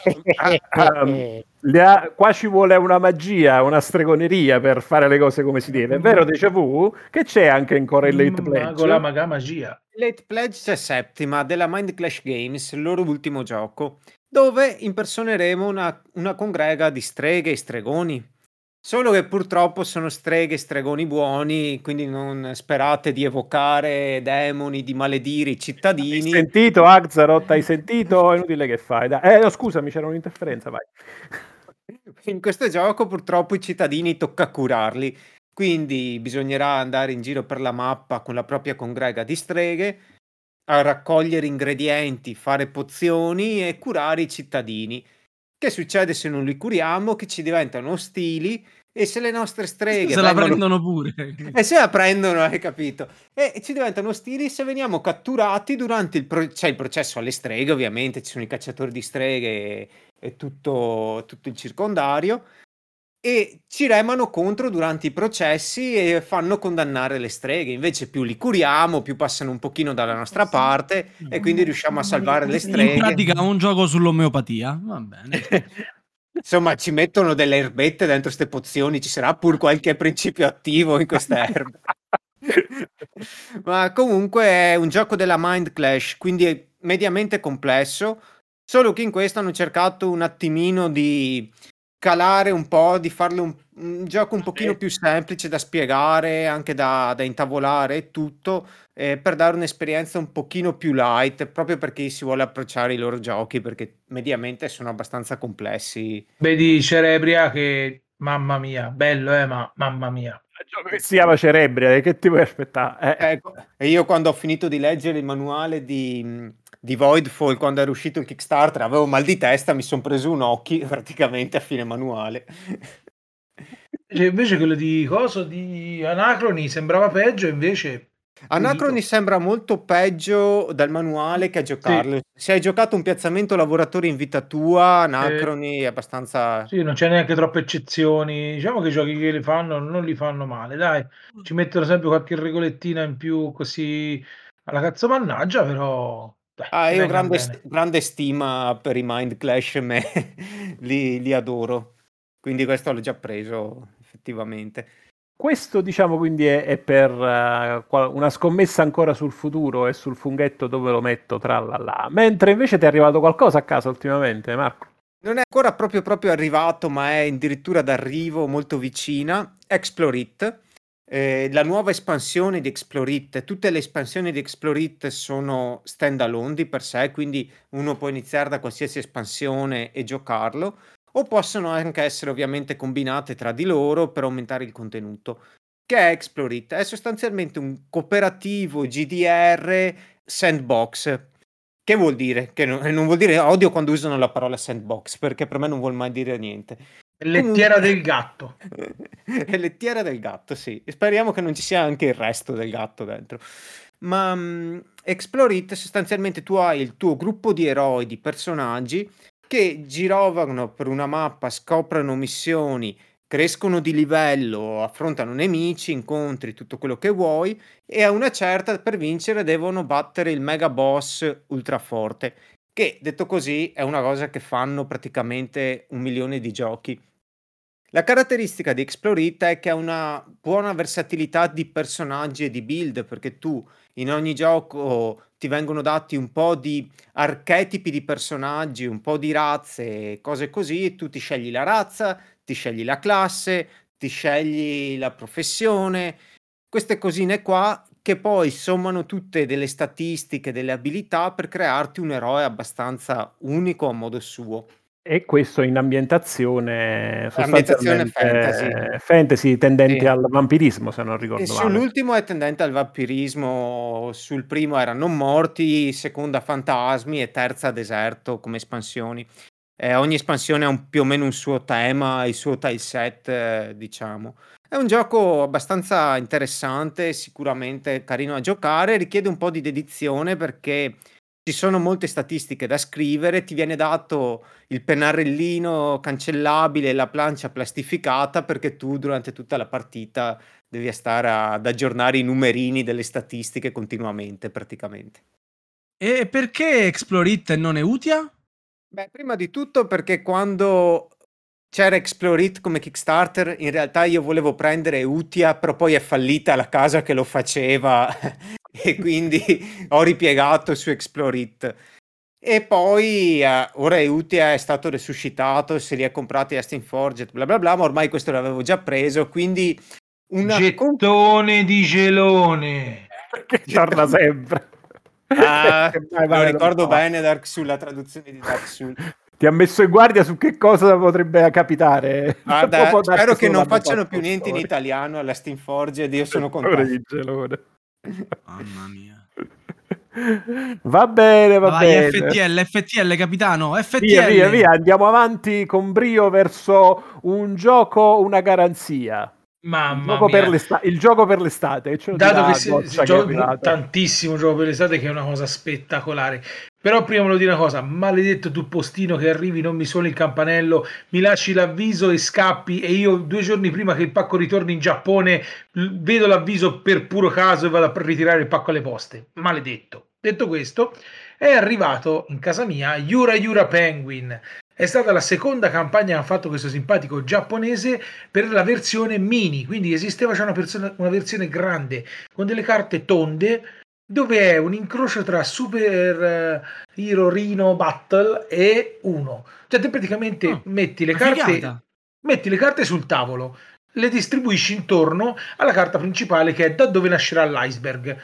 Speaker 1: Ah, um, Le ha- qua ci vuole una magia, una stregoneria per fare le cose come si deve. È vero, Deja Vu? Che c'è anche in Correlate
Speaker 3: Mm,
Speaker 1: Pledge?
Speaker 3: Con la maga magia.
Speaker 7: Late Pledge c'è settima della Mind Clash Games, il loro ultimo gioco, dove impersoneremo una, una congrega di streghe e stregoni. Solo che purtroppo sono streghe stregoni buoni, quindi non sperate di evocare demoni, di maledire i
Speaker 1: Hai
Speaker 7: cittadini.
Speaker 1: sentito, Axaroth? Hai sentito? È inutile che fai. Dai. Eh, no, scusami, c'era un'interferenza, vai.
Speaker 7: In questo gioco purtroppo i cittadini tocca curarli, quindi bisognerà andare in giro per la mappa con la propria congrega di streghe a raccogliere ingredienti, fare pozioni e curare i cittadini. Che succede se non li curiamo? Che ci diventano ostili e se le nostre streghe
Speaker 2: Se la
Speaker 7: vengono-
Speaker 2: prendono pure.
Speaker 7: e se la prendono, hai capito? E ci diventano ostili se veniamo catturati durante il, pro- c'è il processo alle streghe, ovviamente, ci sono i cacciatori di streghe e, e tutto, tutto il circondario. E ci remano contro durante i processi e fanno condannare le streghe. Invece, più li curiamo, più passano un pochino dalla nostra parte e quindi riusciamo a salvare le
Speaker 2: In
Speaker 7: streghe.
Speaker 2: pratica un gioco sull'omeopatia. Va bene.
Speaker 7: Insomma, ci mettono delle erbette dentro queste pozioni, ci sarà pur qualche principio attivo in queste erbe. Ma comunque è un gioco della Mind Clash, quindi è mediamente complesso, solo che in questo hanno cercato un attimino di calare un po', di farlo un, un gioco un pochino più semplice da spiegare, anche da, da intavolare e tutto, eh, per dare un'esperienza un pochino più light, proprio perché si vuole approcciare i loro giochi, perché mediamente sono abbastanza complessi.
Speaker 3: Vedi Cerebria che, mamma mia, bello eh, ma mamma mia.
Speaker 1: Che si chiama Cerebria, che ti vuoi aspettare? Eh,
Speaker 7: Ecco, e io quando ho finito di leggere il manuale di, di Voidfall, quando era uscito il Kickstarter, avevo mal di testa, mi sono preso un occhi praticamente a fine manuale.
Speaker 3: Cioè, invece quello di coso di Anacroni sembrava peggio, invece
Speaker 7: Anacroni sembra molto peggio dal manuale che a giocarlo. Se hai giocato un piazzamento lavoratore in vita tua, Anacroni è abbastanza...
Speaker 3: sì, non c'è neanche troppe eccezioni. Diciamo che i giochi che li fanno non li fanno male, dai. Ci mettono sempre qualche regolettina in più così alla cazzo mannaggia, però dai,
Speaker 7: Ah, io grande, st- grande stima per i Mind Clash, me li, li adoro. Quindi questo l'ho già preso, effettivamente.
Speaker 1: Questo diciamo quindi è, è per qual- una scommessa ancora sul futuro e sul funghetto dove lo metto tra là. Mentre invece ti è arrivato qualcosa a casa ultimamente, Marco?
Speaker 7: Non è ancora proprio, proprio arrivato, ma è addirittura d'arrivo molto vicina. Explore It, eh, la nuova espansione di Explore It. Tutte le espansioni di Explore It sono stand alone di per sé, quindi uno può iniziare da qualsiasi espansione e giocarlo, o possono anche essere ovviamente combinate tra di loro per aumentare il contenuto. Che è Explore It? È sostanzialmente un cooperativo GDR sandbox. Che vuol dire? Che non, non vuol dire odio quando usano la parola sandbox, perché per me non vuol mai dire niente.
Speaker 3: Lettiera del gatto.
Speaker 7: Lettiera del gatto, sì. E speriamo che non ci sia anche il resto del gatto dentro. ma mh, Explore It sostanzialmente tu hai il tuo gruppo di eroi, di personaggi che girovano per una mappa, scoprono missioni, crescono di livello, affrontano nemici, incontri, tutto quello che vuoi e a una certa per vincere devono battere il mega boss ultra che detto così è una cosa che fanno praticamente un milione di giochi. La caratteristica di Explorita è che ha una buona versatilità di personaggi e di build, perché tu in ogni gioco ti vengono dati un po' di archetipi di personaggi, un po' di razze, cose così, e tu ti scegli la razza, ti scegli la classe, ti scegli la professione, queste cosine qua che poi sommano tutte delle statistiche, delle abilità per crearti un eroe abbastanza unico a modo suo.
Speaker 1: E questo in ambientazione sostanzialmente
Speaker 7: fantasy.
Speaker 1: fantasy tendenti
Speaker 7: Sì.
Speaker 1: al vampirismo, se non
Speaker 7: E
Speaker 1: ricordo male.
Speaker 7: sull'ultimo è tendente al vampirismo, sul primo era non morti, seconda fantasmi e terza deserto come espansioni. Eh, ogni espansione ha un- più o meno un suo tema, il suo tileset, eh, diciamo. È un gioco abbastanza interessante, sicuramente carino a giocare, richiede un po' di dedizione perché ci sono molte statistiche da scrivere, ti viene dato il pennarellino cancellabile e la plancia plastificata perché tu durante tutta la partita devi stare ad aggiornare i numerini delle statistiche continuamente, praticamente.
Speaker 2: E perché Explore It e non Eutia?
Speaker 7: Beh, prima di tutto perché quando c'era Explore It come Kickstarter, in realtà io volevo prendere Utia, però poi è fallita la casa che lo faceva e quindi ho ripiegato su Explore It. E poi eh, ora Utia è stato resuscitato, se li ha comprati a Steamforged, bla bla bla, ma ormai questo l'avevo già preso, quindi una
Speaker 3: Gettone di gelone.
Speaker 1: Che torna sempre.
Speaker 7: Ah,
Speaker 1: vai, vai,
Speaker 7: lo
Speaker 1: non
Speaker 7: ricordo
Speaker 1: so.
Speaker 7: bene Dark Souls, la traduzione di Dark Souls.
Speaker 1: Ti ha messo in guardia su che cosa potrebbe capitare.
Speaker 7: Guarda, spero che non facciano più niente in italiano alla Steamforged, io sono contento.
Speaker 2: Mamma mia.
Speaker 1: Va bene, va
Speaker 2: vai,
Speaker 1: bene.
Speaker 2: FTL, FTL, capitano, FTL.
Speaker 1: Via, via, via, andiamo avanti con brio verso un gioco, una garanzia. Il
Speaker 3: Mamma
Speaker 1: gioco, per l'esta- il gioco per l'estate. lo
Speaker 3: Dato che si, si gioca tantissimo gioco per l'estate, che è una cosa spettacolare. Però prima volevo dire una cosa, maledetto tu postino che arrivi, non mi suoni il campanello, mi lasci l'avviso e scappi e io due giorni prima che il pacco ritorni in Giappone vedo l'avviso per puro caso e vado a ritirare il pacco alle poste. Maledetto. Detto questo, è arrivato in casa mia Yura Yura Penguin. È stata la seconda campagna che ha fatto questo simpatico giapponese per la versione mini, quindi esisteva già una, persona- una versione grande con delle carte tonde dove è un incrocio tra Super eh, Hero Rhino Battle e 1. Cioè te praticamente
Speaker 2: Ah,
Speaker 3: metti le carte metti le carte sul tavolo, le distribuisci intorno alla carta principale che è da dove nascerà l'iceberg.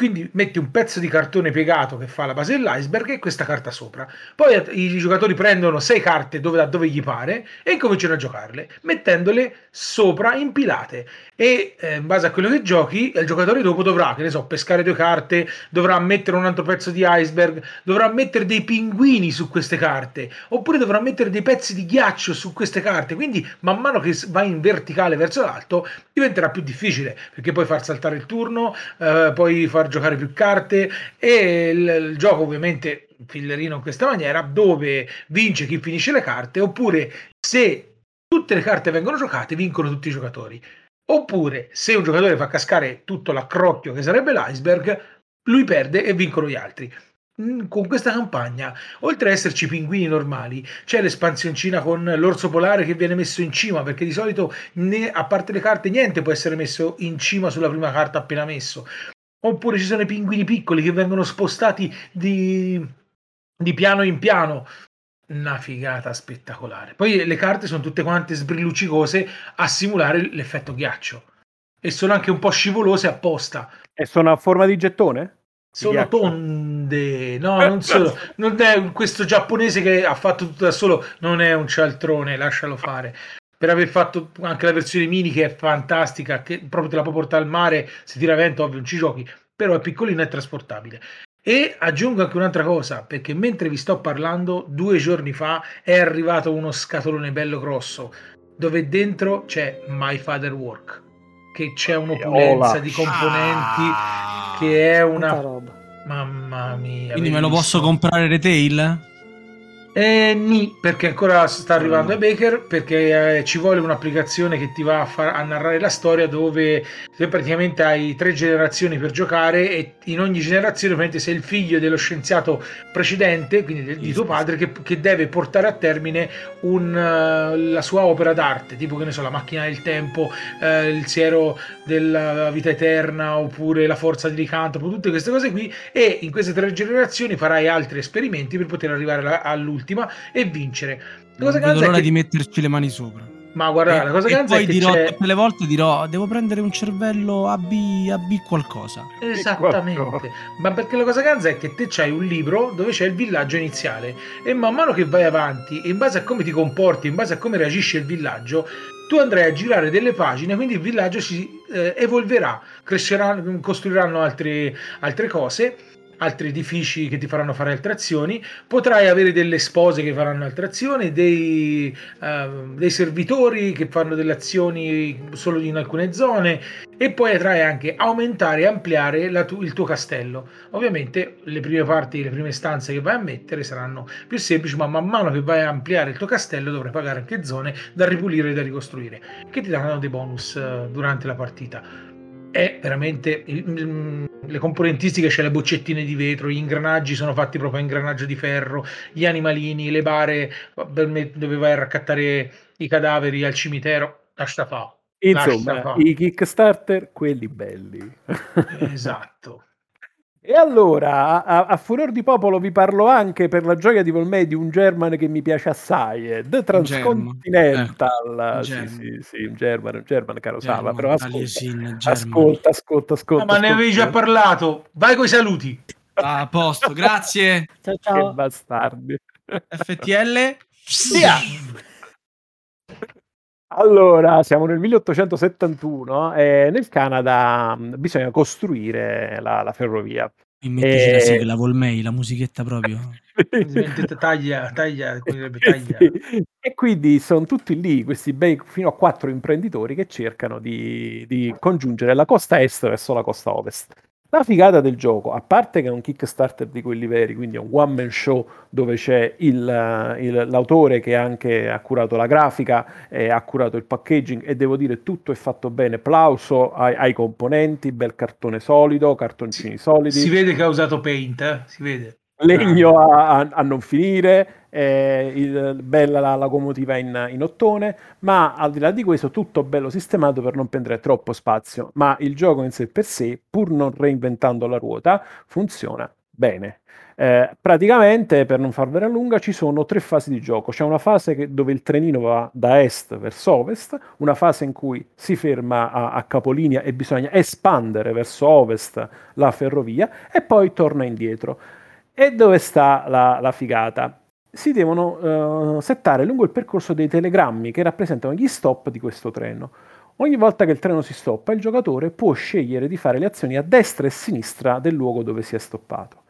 Speaker 3: Quindi metti un pezzo di cartone piegato che fa la base dell'iceberg e questa carta sopra. Poi i giocatori prendono sei carte dove, da dove gli pare e incominciano a giocarle, mettendole sopra impilate. E eh, in base a quello che giochi, il giocatore dopo dovrà, che ne so, pescare due carte, dovrà mettere un altro pezzo di iceberg, dovrà mettere dei pinguini su queste carte, oppure dovrà mettere dei pezzi di ghiaccio su queste carte. Quindi, man mano che s- va in verticale verso l'alto, diventerà più difficile perché puoi far saltare il turno, eh, puoi far giocare più carte e il, il gioco ovviamente fillerino in questa maniera dove vince chi finisce le carte oppure se tutte le carte vengono giocate vincono tutti i giocatori oppure se un giocatore fa cascare tutto l'accrocchio che sarebbe l'iceberg lui perde e vincono gli altri. Mm, con questa campagna oltre ad esserci pinguini normali c'è l'espansioncina con l'orso polare che viene messo in cima perché di solito né- a parte le carte niente può essere messo in cima sulla prima carta appena messo. Oppure ci sono i pinguini piccoli che vengono spostati di, di piano in piano una figata spettacolare poi le carte sono tutte quante sbrilluccicose a simulare l'effetto ghiaccio e sono anche un po' scivolose apposta
Speaker 1: E sono a forma di gettone?
Speaker 3: sono tonde, no, non sono. Non è questo giapponese che ha fatto tutto da solo, non è un cialtrone, lascialo fare. Per aver fatto anche la versione mini che è fantastica, che proprio te la può portare al mare, se tira vento, ovvio, non ci giochi, però è piccolina e trasportabile. E aggiungo anche un'altra cosa, perché mentre vi sto parlando, due giorni fa è arrivato uno scatolone bello grosso, dove dentro c'è My Father Work, che c'è un'opulenza
Speaker 1: Ola.
Speaker 3: di componenti
Speaker 2: Ah.
Speaker 3: che è una... Mamma mia.
Speaker 2: Quindi me lo posso comprare retail?
Speaker 3: Eh, ni, perché ancora sta arrivando a Baker, perché eh, ci vuole un'applicazione che ti va a, far- a narrare la storia dove te praticamente hai tre generazioni per giocare e in ogni generazione praticamente sei il figlio dello scienziato precedente, quindi del- di tuo padre, che, che deve portare a termine un, eh, la sua opera d'arte, tipo che ne so, la macchina del tempo, eh, il siero della vita eterna oppure la forza di licantropo, tutte queste cose qui e in queste tre generazioni farai altri esperimenti per poter arrivare alla- all'ultima e vincere. La
Speaker 2: Non
Speaker 3: cosa
Speaker 2: vedo
Speaker 3: ganza è
Speaker 2: l'ora
Speaker 3: che-
Speaker 2: di metterci le mani sopra.
Speaker 3: Ma guarda,
Speaker 2: e,
Speaker 3: la cosa
Speaker 2: e
Speaker 3: ganza
Speaker 2: poi
Speaker 3: è che
Speaker 2: dirò
Speaker 3: c'è...
Speaker 2: tutte le volte dirò devo prendere un cervello AB, AB qualcosa.
Speaker 3: Esattamente, ma perché la cosa ganza è che te c'hai un libro dove c'è il villaggio iniziale e man mano che vai avanti, in base a come ti comporti, in base a come reagisce il villaggio, tu andrai a girare delle pagine, quindi il villaggio si eh, evolverà, crescerà, costruiranno altre, altre cose, altri edifici che ti faranno fare altre azioni, potrai avere delle spose che faranno altre azioni, dei, eh, dei servitori che fanno delle azioni solo in alcune zone e poi potrai anche aumentare e ampliare tu- il tuo castello. Ovviamente le prime parti, le prime stanze che vai a mettere saranno più semplici, ma man mano che vai a ampliare il tuo castello dovrai pagare anche zone da ripulire e da ricostruire, che ti daranno dei bonus eh, durante la partita. È veramente le componentistiche, c'è le boccettine di vetro, gli ingranaggi sono fatti proprio a ingranaggio di ferro, gli animalini, le bare dove vai a raccattare i cadaveri al cimitero, lascia fa.
Speaker 1: Insomma,
Speaker 3: Lascia fa.
Speaker 1: i Kickstarter, quelli belli.
Speaker 3: Esatto.
Speaker 1: E allora, a, a furor di popolo, vi parlo anche per la gioia di Volmei di un German che mi piace assai, è The Transcontinental.
Speaker 2: German.
Speaker 1: Sì,
Speaker 2: German.
Speaker 1: sì, sì, un German, un German caro Sava,
Speaker 2: German,
Speaker 1: però ascolta,
Speaker 2: German.
Speaker 1: ascolta, ascolta, ascolta.
Speaker 3: No, ma ne
Speaker 1: ascolta.
Speaker 3: avevi già parlato. Vai coi saluti.
Speaker 2: Ah, a posto, grazie.
Speaker 4: Ciao
Speaker 1: Che
Speaker 4: ciao.
Speaker 1: bastardi.
Speaker 2: FTL.
Speaker 1: Via! Allora, siamo nel 1871 e nel Canada mh, bisogna costruire la, la ferrovia.
Speaker 2: Mi mettici
Speaker 1: Eh,
Speaker 2: la sigla, Volmei, la musichetta proprio.
Speaker 3: Taglia, taglia, taglia.
Speaker 1: E quindi sono tutti lì, questi bei fino a quattro imprenditori che cercano di, di congiungere la costa est verso la costa ovest. La figata del gioco, a parte che è un Kickstarter di quelli veri, quindi è un one man show dove c'è il, eh, il- l'autore che anche ha curato la grafica e ha curato il packaging e devo dire tutto è fatto bene, plauso ai, ai componenti, bel cartone solido, cartoncini solidi
Speaker 3: Si vede che ha usato Paint, eh? si vede.
Speaker 1: Legno a, a- non finire, eh, il- bella la locomotiva in, in ottone, ma al di là di questo tutto bello sistemato per non prendere troppo spazio, ma il gioco in sé per sé, pur non reinventando la ruota, funziona bene. Eh, praticamente, per non farvela lunga, ci sono tre fasi di gioco. C'è una fase che- dove il trenino va da est verso ovest, una fase in cui si ferma a, a capolinea e bisogna espandere verso ovest la ferrovia e poi torna indietro. E dove sta la, la figata? Si devono eh, settare lungo il percorso dei telegrammi che rappresentano gli stop di questo treno. Ogni volta che il treno si stoppa, il giocatore può scegliere di fare le azioni a destra e a sinistra del luogo dove si è stoppato,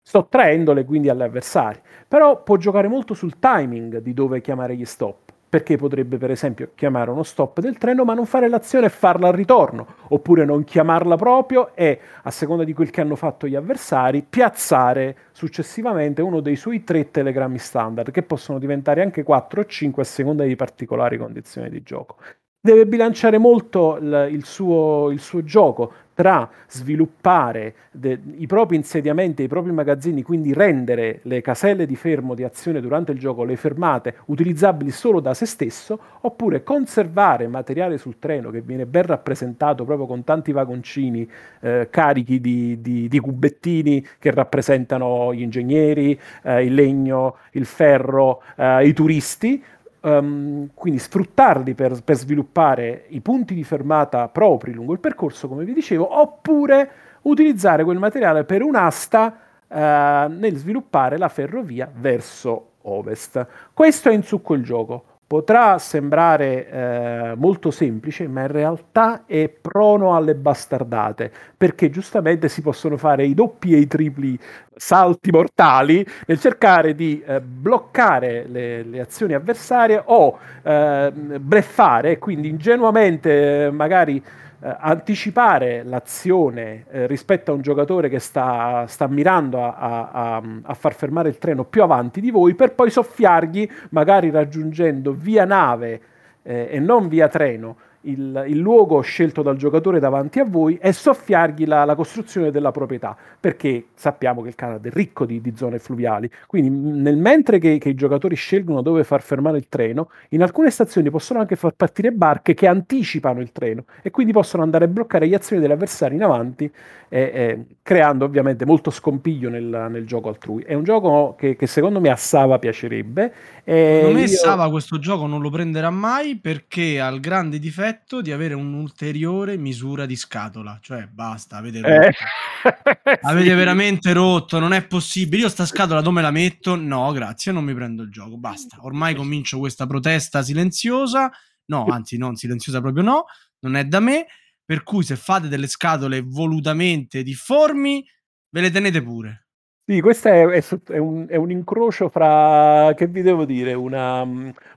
Speaker 1: sottraendole quindi agli avversari. Però può giocare molto sul timing di dove chiamare gli stop, perché potrebbe per esempio chiamare uno stop del treno ma non fare l'azione e farla al ritorno, oppure non chiamarla proprio e, a seconda di quel che hanno fatto gli avversari, piazzare successivamente uno dei suoi tre telegrammi standard, che possono diventare anche 4 o 5 a seconda di particolari condizioni di gioco. Deve bilanciare molto il, suo, il suo gioco tra sviluppare de- i propri insediamenti, i propri magazzini, quindi rendere le caselle di fermo di azione durante il gioco, le fermate, utilizzabili solo da se stesso, oppure conservare materiale sul treno che viene ben rappresentato proprio con tanti vagoncini eh, carichi di, di- di cubettini che rappresentano gli ingegneri, eh, il legno, il ferro, eh, i turisti, Um, quindi sfruttarli per, per sviluppare i punti di fermata propri lungo il percorso, come vi dicevo, oppure utilizzare quel materiale per un'asta eh, nel sviluppare la ferrovia verso ovest. Questo è in succo il gioco. Potrà sembrare eh, molto semplice, ma in realtà è prono alle bastardate, perché giustamente si possono fare i doppi e i tripli salti mortali nel cercare di eh, bloccare le, le azioni avversarie o eh, bleffare, quindi ingenuamente eh, magari eh, anticipare l'azione eh, rispetto a un giocatore che sta, sta mirando a, a, a, far fermare il treno più avanti di voi per poi soffiargli, magari raggiungendo via nave eh, e non via treno, il, il, luogo scelto dal giocatore davanti a voi e soffiargli la, la, costruzione della proprietà, perché sappiamo che il Canada è ricco di, di zone fluviali. Quindi, nel mentre che, che, i giocatori scelgono dove far fermare il treno, in alcune stazioni possono anche far partire barche che anticipano il treno e quindi possono andare a bloccare gli azioni degli avversari in avanti, eh, eh, creando ovviamente molto scompiglio nel, nel, gioco altrui. È un gioco che, che secondo me a Sava piacerebbe.
Speaker 2: Secondo me io... Sava questo gioco non lo prenderà mai perché ha il grande difetto difetto di avere un'ulteriore misura di scatola, cioè basta, avete rotto. Eh. avete sì. veramente rotto, non è possibile. Io sta scatola dove la metto? No, grazie, non mi prendo il gioco, basta. Ormai comincio questa protesta silenziosa. No, anzi, non silenziosa proprio no, non è da me. Per cui se fate delle scatole volutamente difformi, ve le tenete pure.
Speaker 1: Sì, questo è, è, è, un, è, un, incrocio fra, che vi devo dire, una,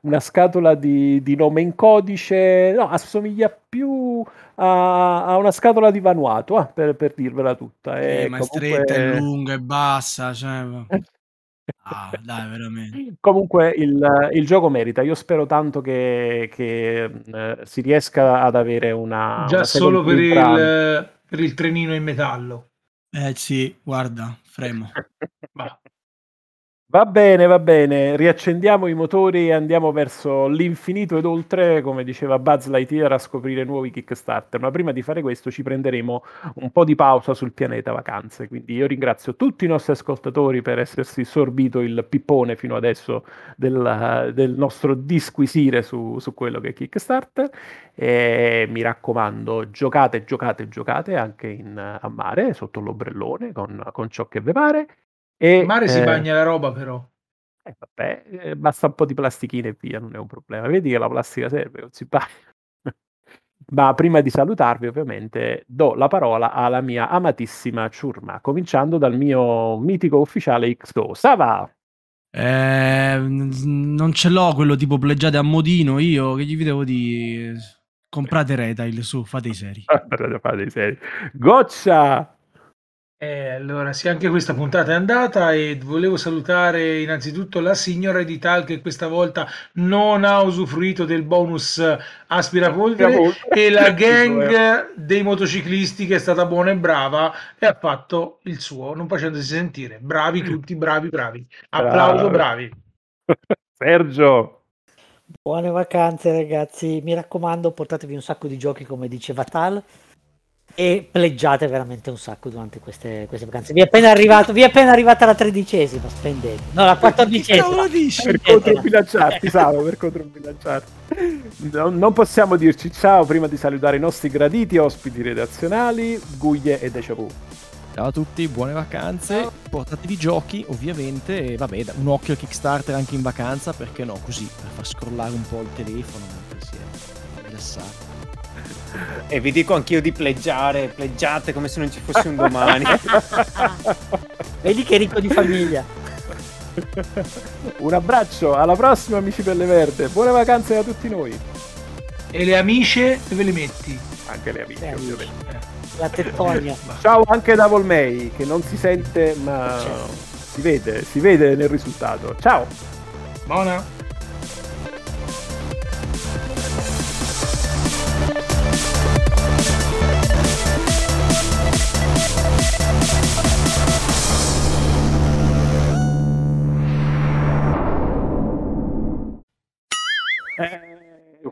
Speaker 1: una scatola di, di, nome in codice, no, assomiglia più a, a una scatola di Vanuatu, ah, per, per, dirvela tutta.
Speaker 2: Eh, ma comunque... è stretta, è lunga, è bassa, cioè... Ah, dai, veramente.
Speaker 1: Comunque il, il, gioco merita. Io spero tanto che, che eh, si riesca ad avere una.
Speaker 3: Già
Speaker 1: una
Speaker 3: solo per il, per il trenino in metallo.
Speaker 2: Eh sì, guarda, fremo.
Speaker 1: Va bene, va bene, riaccendiamo i motori e andiamo verso l'infinito ed oltre, come diceva Buzz Lightyear, a scoprire nuovi Kickstarter. Ma prima di fare questo ci prenderemo un po' di pausa sul pianeta vacanze. Quindi io ringrazio tutti i nostri ascoltatori per essersi sorbito il pippone fino adesso del, del nostro disquisire su, su, quello che è Kickstarter. E mi raccomando, giocate, giocate, giocate anche in, a mare, sotto l'ombrellone, con, con ciò che vi pare.
Speaker 3: E, mare si eh, bagna la roba però.
Speaker 1: Eh, vabbè, eh, basta un po' di plastichina e via, non è un problema. Vedi che la plastica serve, non si bagna. Ma prima di salutarvi, ovviamente, do la parola alla mia amatissima ciurma, cominciando dal mio mitico ufficiale XO. Sava!
Speaker 2: Eh, non ce l'ho quello tipo pleggiate a modino io, che gli devo dire? Comprate Retail, su, fate i seri.
Speaker 1: fate i seri. Goccia!
Speaker 3: Eh, allora, sì, anche questa puntata è andata e volevo salutare innanzitutto la signora di Tal che questa volta non ha usufruito del bonus aspirapolvere e la gang dei motociclisti che è stata buona e brava e ha fatto il suo, non facendosi sentire. Bravi tutti, bravi, bravi. Applauso, bravi.
Speaker 1: Sergio.
Speaker 4: Buone vacanze ragazzi, mi raccomando portatevi un sacco di giochi come diceva Tal e pleggiate veramente un sacco durante queste, queste vacanze. Vi è appena arrivato, vi è appena arrivata la tredicesima, spendete. No, la quattordicesima.
Speaker 1: Per controbilanciarti, Savo, per controbilanciarti. No, non possiamo dirci ciao prima di salutare i nostri graditi ospiti redazionali, Guglie e Deja Vu.
Speaker 5: Ciao a tutti, buone vacanze. Ciao. Portatevi giochi, ovviamente, e vabbè, un occhio al Kickstarter anche in vacanza, perché no, così, per far scrollare un po' il telefono, mentre si è rilassati.
Speaker 7: E vi dico anch'io di pleggiare, pleggiate come se non ci fosse un domani.
Speaker 4: Vedi che ricco di famiglia.
Speaker 1: Un abbraccio, alla prossima amici Pelle Verde, buone vacanze a tutti noi.
Speaker 3: E le amiche dove le metti?
Speaker 1: Anche le amiche, ovviamente.
Speaker 4: La tettonia.
Speaker 1: Ciao anche da Volmei, che non si sente ma certo. si vede, si vede nel risultato. Ciao.
Speaker 3: Buona.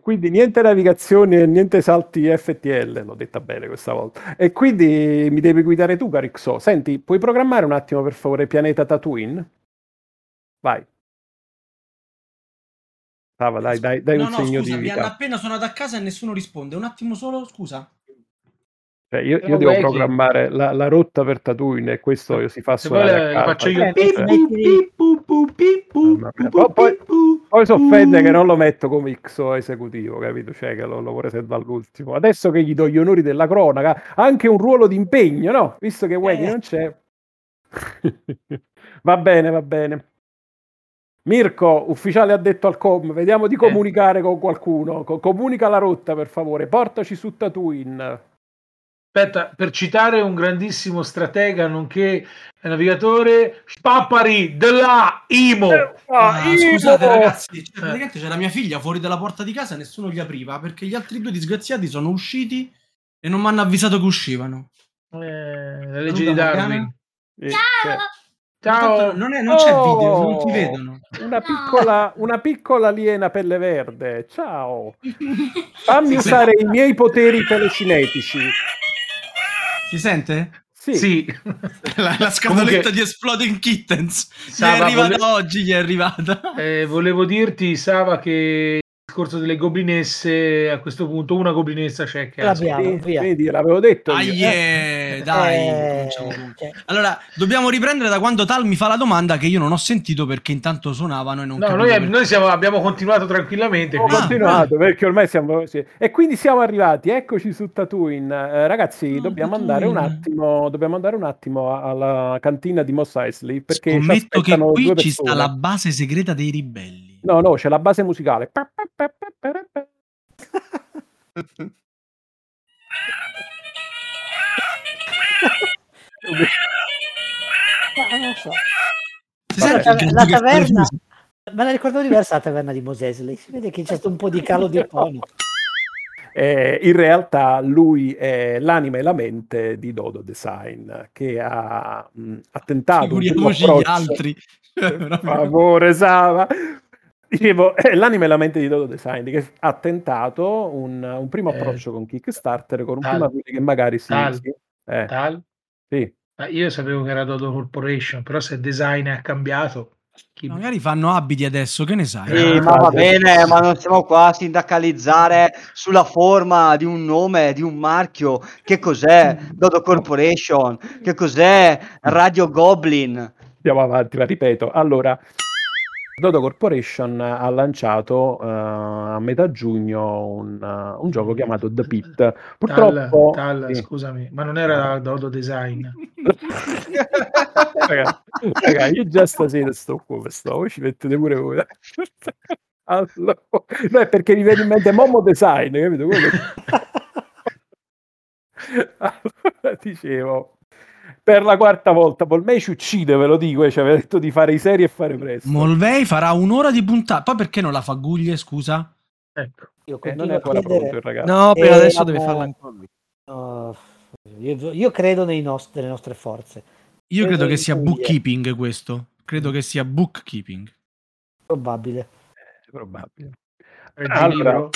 Speaker 1: Quindi niente navigazione e niente salti FTL, l'ho detta bene questa volta. E quindi mi devi guidare tu, Carixo. Senti, puoi programmare un attimo per favore pianeta Tatooine? Vai. Stava, dai, dai, dai no, un no, segno
Speaker 2: scusa,
Speaker 1: di vita.
Speaker 2: mi hanno appena suonato a casa e nessuno risponde. Un attimo solo, scusa.
Speaker 1: Cioè, io, io devo programmare la, la, rotta per Tatooine e questo io si fa suonare a
Speaker 3: faccio io
Speaker 1: poi, poi si offende che non lo metto come XO esecutivo capito? Cioè che lo, lo vorrei sempre all'ultimo adesso che gli do gli onori della cronaca anche un ruolo di impegno no? visto che Wendy eh. non c'è va bene va bene Mirko, ufficiale addetto al com, vediamo
Speaker 3: Eh.
Speaker 1: di comunicare con qualcuno. Co- comunica la rotta, per favore. Portaci su Tatooine.
Speaker 3: Aspetta, per citare un grandissimo stratega nonché navigatore, Papari della Imo.
Speaker 2: Ah,
Speaker 1: Imo!
Speaker 2: scusate ragazzi, cioè,
Speaker 3: Eh.
Speaker 2: praticamente c'era mia figlia fuori dalla porta di casa e nessuno gli apriva perché gli altri due disgraziati sono usciti e non mi hanno avvisato che uscivano.
Speaker 3: Eh, la legge di Darwin.
Speaker 1: Eh,
Speaker 8: Ciao!
Speaker 3: Ciao.
Speaker 2: Tanto Non, è- non c'è
Speaker 1: Oh!
Speaker 2: video, non ti vedono.
Speaker 1: Una piccola, una piccola aliena pelle verde. Ciao. Fammi usare i miei poteri telecinetici.
Speaker 2: Si sente?
Speaker 1: Sì.
Speaker 3: Sì.
Speaker 2: La, la scatoletta
Speaker 3: Comunque-
Speaker 2: di Exploding Kittens. Gli è
Speaker 3: Sava,
Speaker 2: arrivata
Speaker 3: vole-
Speaker 2: oggi, gli è arrivata.
Speaker 3: Eh, volevo dirti, Sava, che il discorso delle goblinesse, a questo punto una goblinessa c'è che.
Speaker 1: Vedi,
Speaker 4: via.
Speaker 1: vedi, l'avevo detto io.
Speaker 2: Ah, yeah, dai.
Speaker 4: Eh, cioè,
Speaker 2: Allora, dobbiamo riprendere da quando Tal mi fa la domanda che io non ho sentito perché intanto suonavano e non
Speaker 3: No, noi,
Speaker 2: perché.
Speaker 3: noi siamo- abbiamo continuato tranquillamente.
Speaker 2: Ah,
Speaker 1: continuato perché ormai siamo sì. e quindi siamo arrivati eccoci su Tatooine Eh, ragazzi
Speaker 2: Ah,
Speaker 1: dobbiamo andare un attimo dobbiamo andare un attimo alla cantina di Mos Eisley perché ci
Speaker 2: Scommetto che qui ci sta la base segreta dei ribelli.
Speaker 1: no no c'è la base musicale
Speaker 4: ma non so.
Speaker 2: Si
Speaker 1: Vabbè,
Speaker 4: la
Speaker 2: le
Speaker 4: taverna-? Me la ricordo diversa la taverna di Mosesley. Si vede che c'è stato un po' di calo di tono.
Speaker 1: Eh, in realtà lui è l'anima e la mente di Dodo Design che ha mh, ha tentato un primo
Speaker 2: Figuriamoci gli altri.
Speaker 1: Per favore Sava dicevo è l'anima e la mente di Dodo Design che ha tentato un, un primo
Speaker 3: Eh,
Speaker 1: approccio con Kickstarter con un
Speaker 3: Tal-
Speaker 1: primo che magari si,
Speaker 3: Tal-
Speaker 1: sì, eh,
Speaker 3: Tal?
Speaker 1: sì.
Speaker 3: Ma io sapevo che era Dodo Corporation, però se il design è cambiato, chi-
Speaker 2: Magari fanno abiti adesso, che ne sai?
Speaker 6: Sì,
Speaker 1: Eh,
Speaker 6: ma va bene, ma non siamo qua a sindacalizzare sulla forma di un nome, di un marchio. Che cos'è Dodo Corporation? Che cos'è Radio Goblin?
Speaker 1: andiamo avanti ma ripeto allora Dodo Corporation ha lanciato eh, a metà giugno un, eh, un gioco chiamato The Pit
Speaker 3: Tal,
Speaker 1: purtroppo
Speaker 3: Tal,
Speaker 1: sì.
Speaker 3: scusami, ma non era Dodo Design.
Speaker 1: raga, raga, io già stasera sto come sto, voi ci mettete pure voi. Allora, no, è perché mi viene in mente Momo Design, capito? Quello- Allora, dicevo, per la quarta volta, Polmei ci uccide, ve lo dico, e ci aveva detto di fare i seri e fare presto.
Speaker 2: Molvei farà un'ora di puntata. Poi perché non la fa Guglie, scusa?
Speaker 3: Ecco.
Speaker 4: Io
Speaker 1: Eh, non è ancora
Speaker 4: chiedere-
Speaker 1: pronto il ragazzo.
Speaker 5: No, per
Speaker 4: Eh,
Speaker 5: adesso deve farla ancora lui.
Speaker 4: No, io, io credo nei nost- nelle nostre forze.
Speaker 2: Io
Speaker 4: Credo
Speaker 2: credo che sia bookkeeping questo. Credo che sia bookkeeping.
Speaker 4: Probabile.
Speaker 1: È probabile. Allora.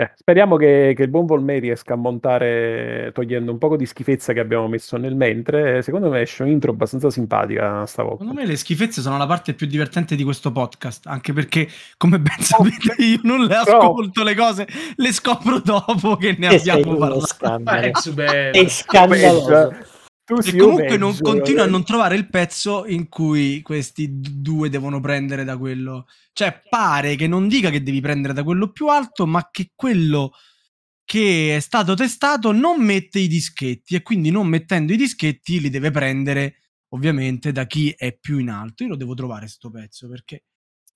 Speaker 1: Eh, speriamo che, che il buon Volmei riesca a montare, togliendo un poco di schifezza che abbiamo messo nel mentre. Secondo me esce un'intro abbastanza simpatica stavolta.
Speaker 2: Secondo me le schifezze sono la parte più divertente di questo podcast, anche perché, come ben sapete, io non le ascolto le cose, le scopro dopo che ne
Speaker 4: Che
Speaker 2: abbiamo parlato.
Speaker 3: Bello.
Speaker 4: Sei scandaloso.
Speaker 1: Tu
Speaker 2: E comunque non
Speaker 1: peggio,
Speaker 2: continuo a non trovare il pezzo in cui questi due devono prendere da quello. Cioè, pare che non dica che devi prendere da quello più alto, ma che quello che è stato testato non mette i dischetti e quindi non mettendo i dischetti li deve prendere ovviamente da chi è più in alto. Io lo devo trovare sto pezzo perché,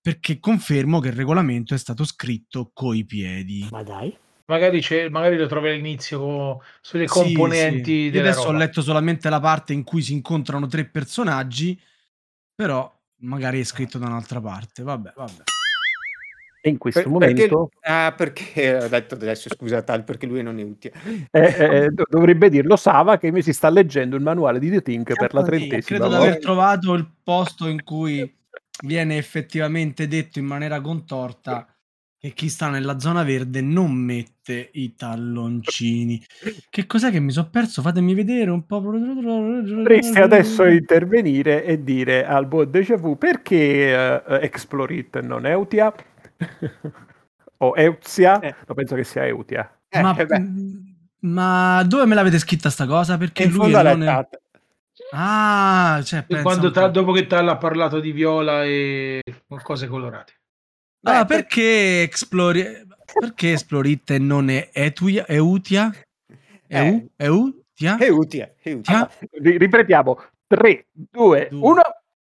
Speaker 2: perché confermo che il regolamento è stato scritto coi piedi.
Speaker 4: Ma dai.
Speaker 3: Magari, c'è, magari lo trovi all'inizio sulle
Speaker 2: Sì,
Speaker 3: componenti
Speaker 2: sì. Adesso
Speaker 3: roba.
Speaker 2: ho letto solamente la parte in cui si incontrano tre personaggi, però magari è scritto da un'altra parte. Vabbè, vabbè.
Speaker 1: E in questo
Speaker 7: Per- perché,
Speaker 1: momento
Speaker 7: ah, perché ho detto adesso scusa Tal perché lui non è utile.
Speaker 1: eh, eh, do- dovrebbe dirlo Sava che mi si sta leggendo il manuale di The Think per la
Speaker 2: Sì,
Speaker 1: trentesima
Speaker 2: credo di
Speaker 1: volta.
Speaker 2: aver trovato il posto in cui viene effettivamente detto in maniera contorta che chi sta nella zona verde non mette i talloncini. Che cos'è che mi sono perso? Fatemi vedere un po'.
Speaker 1: Potresti adesso intervenire e dire al buon Deja Vu perché uh, Explorit non Eutia o Euzia?
Speaker 7: Eh.
Speaker 1: No, penso che sia Eutia.
Speaker 7: Eh,
Speaker 2: ma,
Speaker 7: beh,
Speaker 2: ma dove me l'avete scritta sta cosa?
Speaker 7: è
Speaker 2: Perché
Speaker 7: in
Speaker 2: lui è non è... Ah, cioè,
Speaker 3: E quando
Speaker 2: po'.
Speaker 3: dopo che Tal ha parlato di viola e cose colorate.
Speaker 2: Ah,
Speaker 7: Beh,
Speaker 2: perché Explori... Perché Esplorit e non è Etuia, Eutia? Eu?
Speaker 7: Eh.
Speaker 2: Eutia?
Speaker 7: È utile, è utile.
Speaker 2: Tia?
Speaker 1: Ri- ripetiamo 3, 2,
Speaker 2: Due.
Speaker 1: 1.